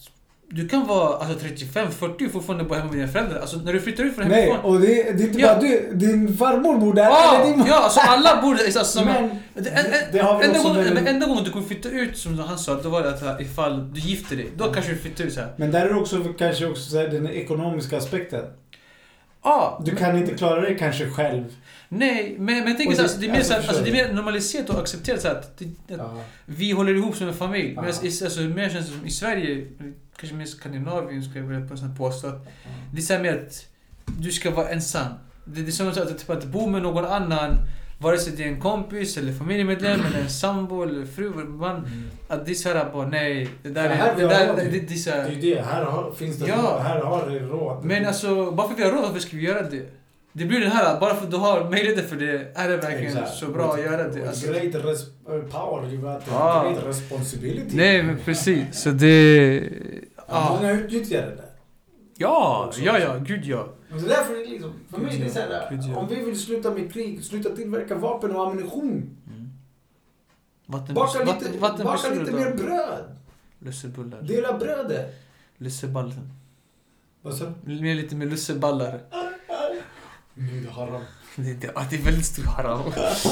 du kan vara alltså, 35-40 och fortfarande bo hemma med dina föräldrar. Alltså när du flyttar ut från Nej, hemifrån. och det, det är inte Ja. bara du. Din farmor bor där. Ja, din ja, alltså alla bor alltså, som, Men en, en, det har vi enda, gången, väldigt- men enda gången du kommer flytta ut, som han sa, då var det att ifall du gifter dig. Då kanske du flyttar ut så här. Men där är det också kanske också så här, den ekonomiska aspekten. Ja. Du kan inte klara det kanske själv. Nej, men, men jag tänker Och så det- här, det är mer alltså, så här, alltså, det är mer normaliserat och accepterat så att, det, att Ja. vi håller ihop som en familj. Ja. Men alltså, mer känns det som i Sverige, kanske mer Skandinavien skulle jag vilja på- påstå att det är så här mer att du ska vara ensam. Det, det är som att, typ, att bo med någon annan, vare sig det är en kompis eller familjemedlem eller en sambo eller fru man. Mm. Att det är såhär bara nej, det där Det är... Det, där, det, det, det är så Det är här, ju det. Här har, finns det Ja. Här har det råd. Men alltså, bara för att vi har råd, varför ska vi göra det? Det blir den här, bara för att du har möjlighet för det, är det verkligen Exakt. så bra att göra det? Alltså, Great uh, power, you got a Ja. great responsibility. nej, men precis. Så det... Ja, Många utnyttjar det där. ja, Också. ja, ja, gud ja. Men det är därför det liksom, för mig det är så här, Gud, ja. om vi vill sluta med krig, sluta tillverka vapen och ammunition. Vatten, Baka lite, vatten, vatten baka lite mer bröd. Lussebullar. Dela brödet. Lusseballen. Vad sa du? Lite mer lusseballar. Nu haram. Det, det, det är väldigt stor haram.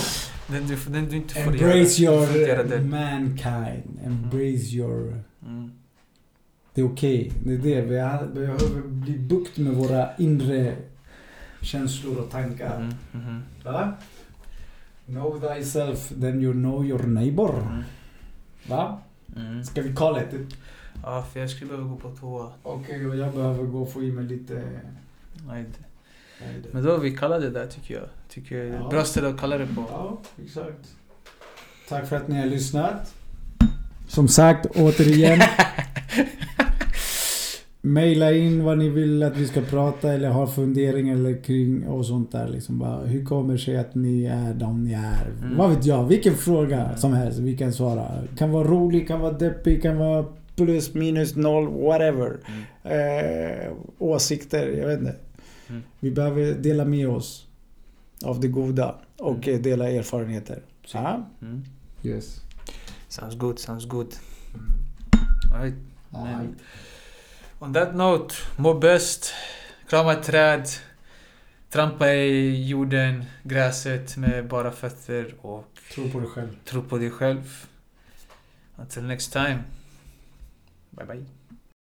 Den du, den du inte får Embrace göra. Göra your det. mankind. Embrace your... Mm. Det är okej. Det är det. Vi har- behöver bli bukt med våra inre känslor och tankar. Mm, mhm. Va? Know thyself, then you know your neighbor. Mm. Va? Mm. Ska vi call it? Ja, för jag skulle behöva gå på toa. Okej, och jag behöver gå och få i mig lite... Nej, det- Nej, det- Men då vi kallar det där tycker jag. Tycker jag är Ja. bra ställe att kalla det på. Ja, exakt. Tack för att ni har lyssnat. Som sagt, återigen. Maila in vad ni vill att vi ska prata eller har funderingar eller kring och sånt där. Liksom bara, hur kommer det sig att ni är de ni är? Mm. Vad vet jag? Vilken fråga som helst vi kan svara. Kan vara rolig, kan vara deppig, kan vara plus, minus, noll, whatever. Mm. Eh, åsikter, jag vet inte. Mm. Vi behöver dela med oss av det goda och Mm. eh, dela erfarenheter. Ja? Mm. Yes. Sounds good, sounds good. Right. Ja. Men, on that note, må bäst. Krama ett träd. Trampa i jorden, gräset med bara fötter och Tro på dig själv. tro på dig själv. Until next time. Bye bye.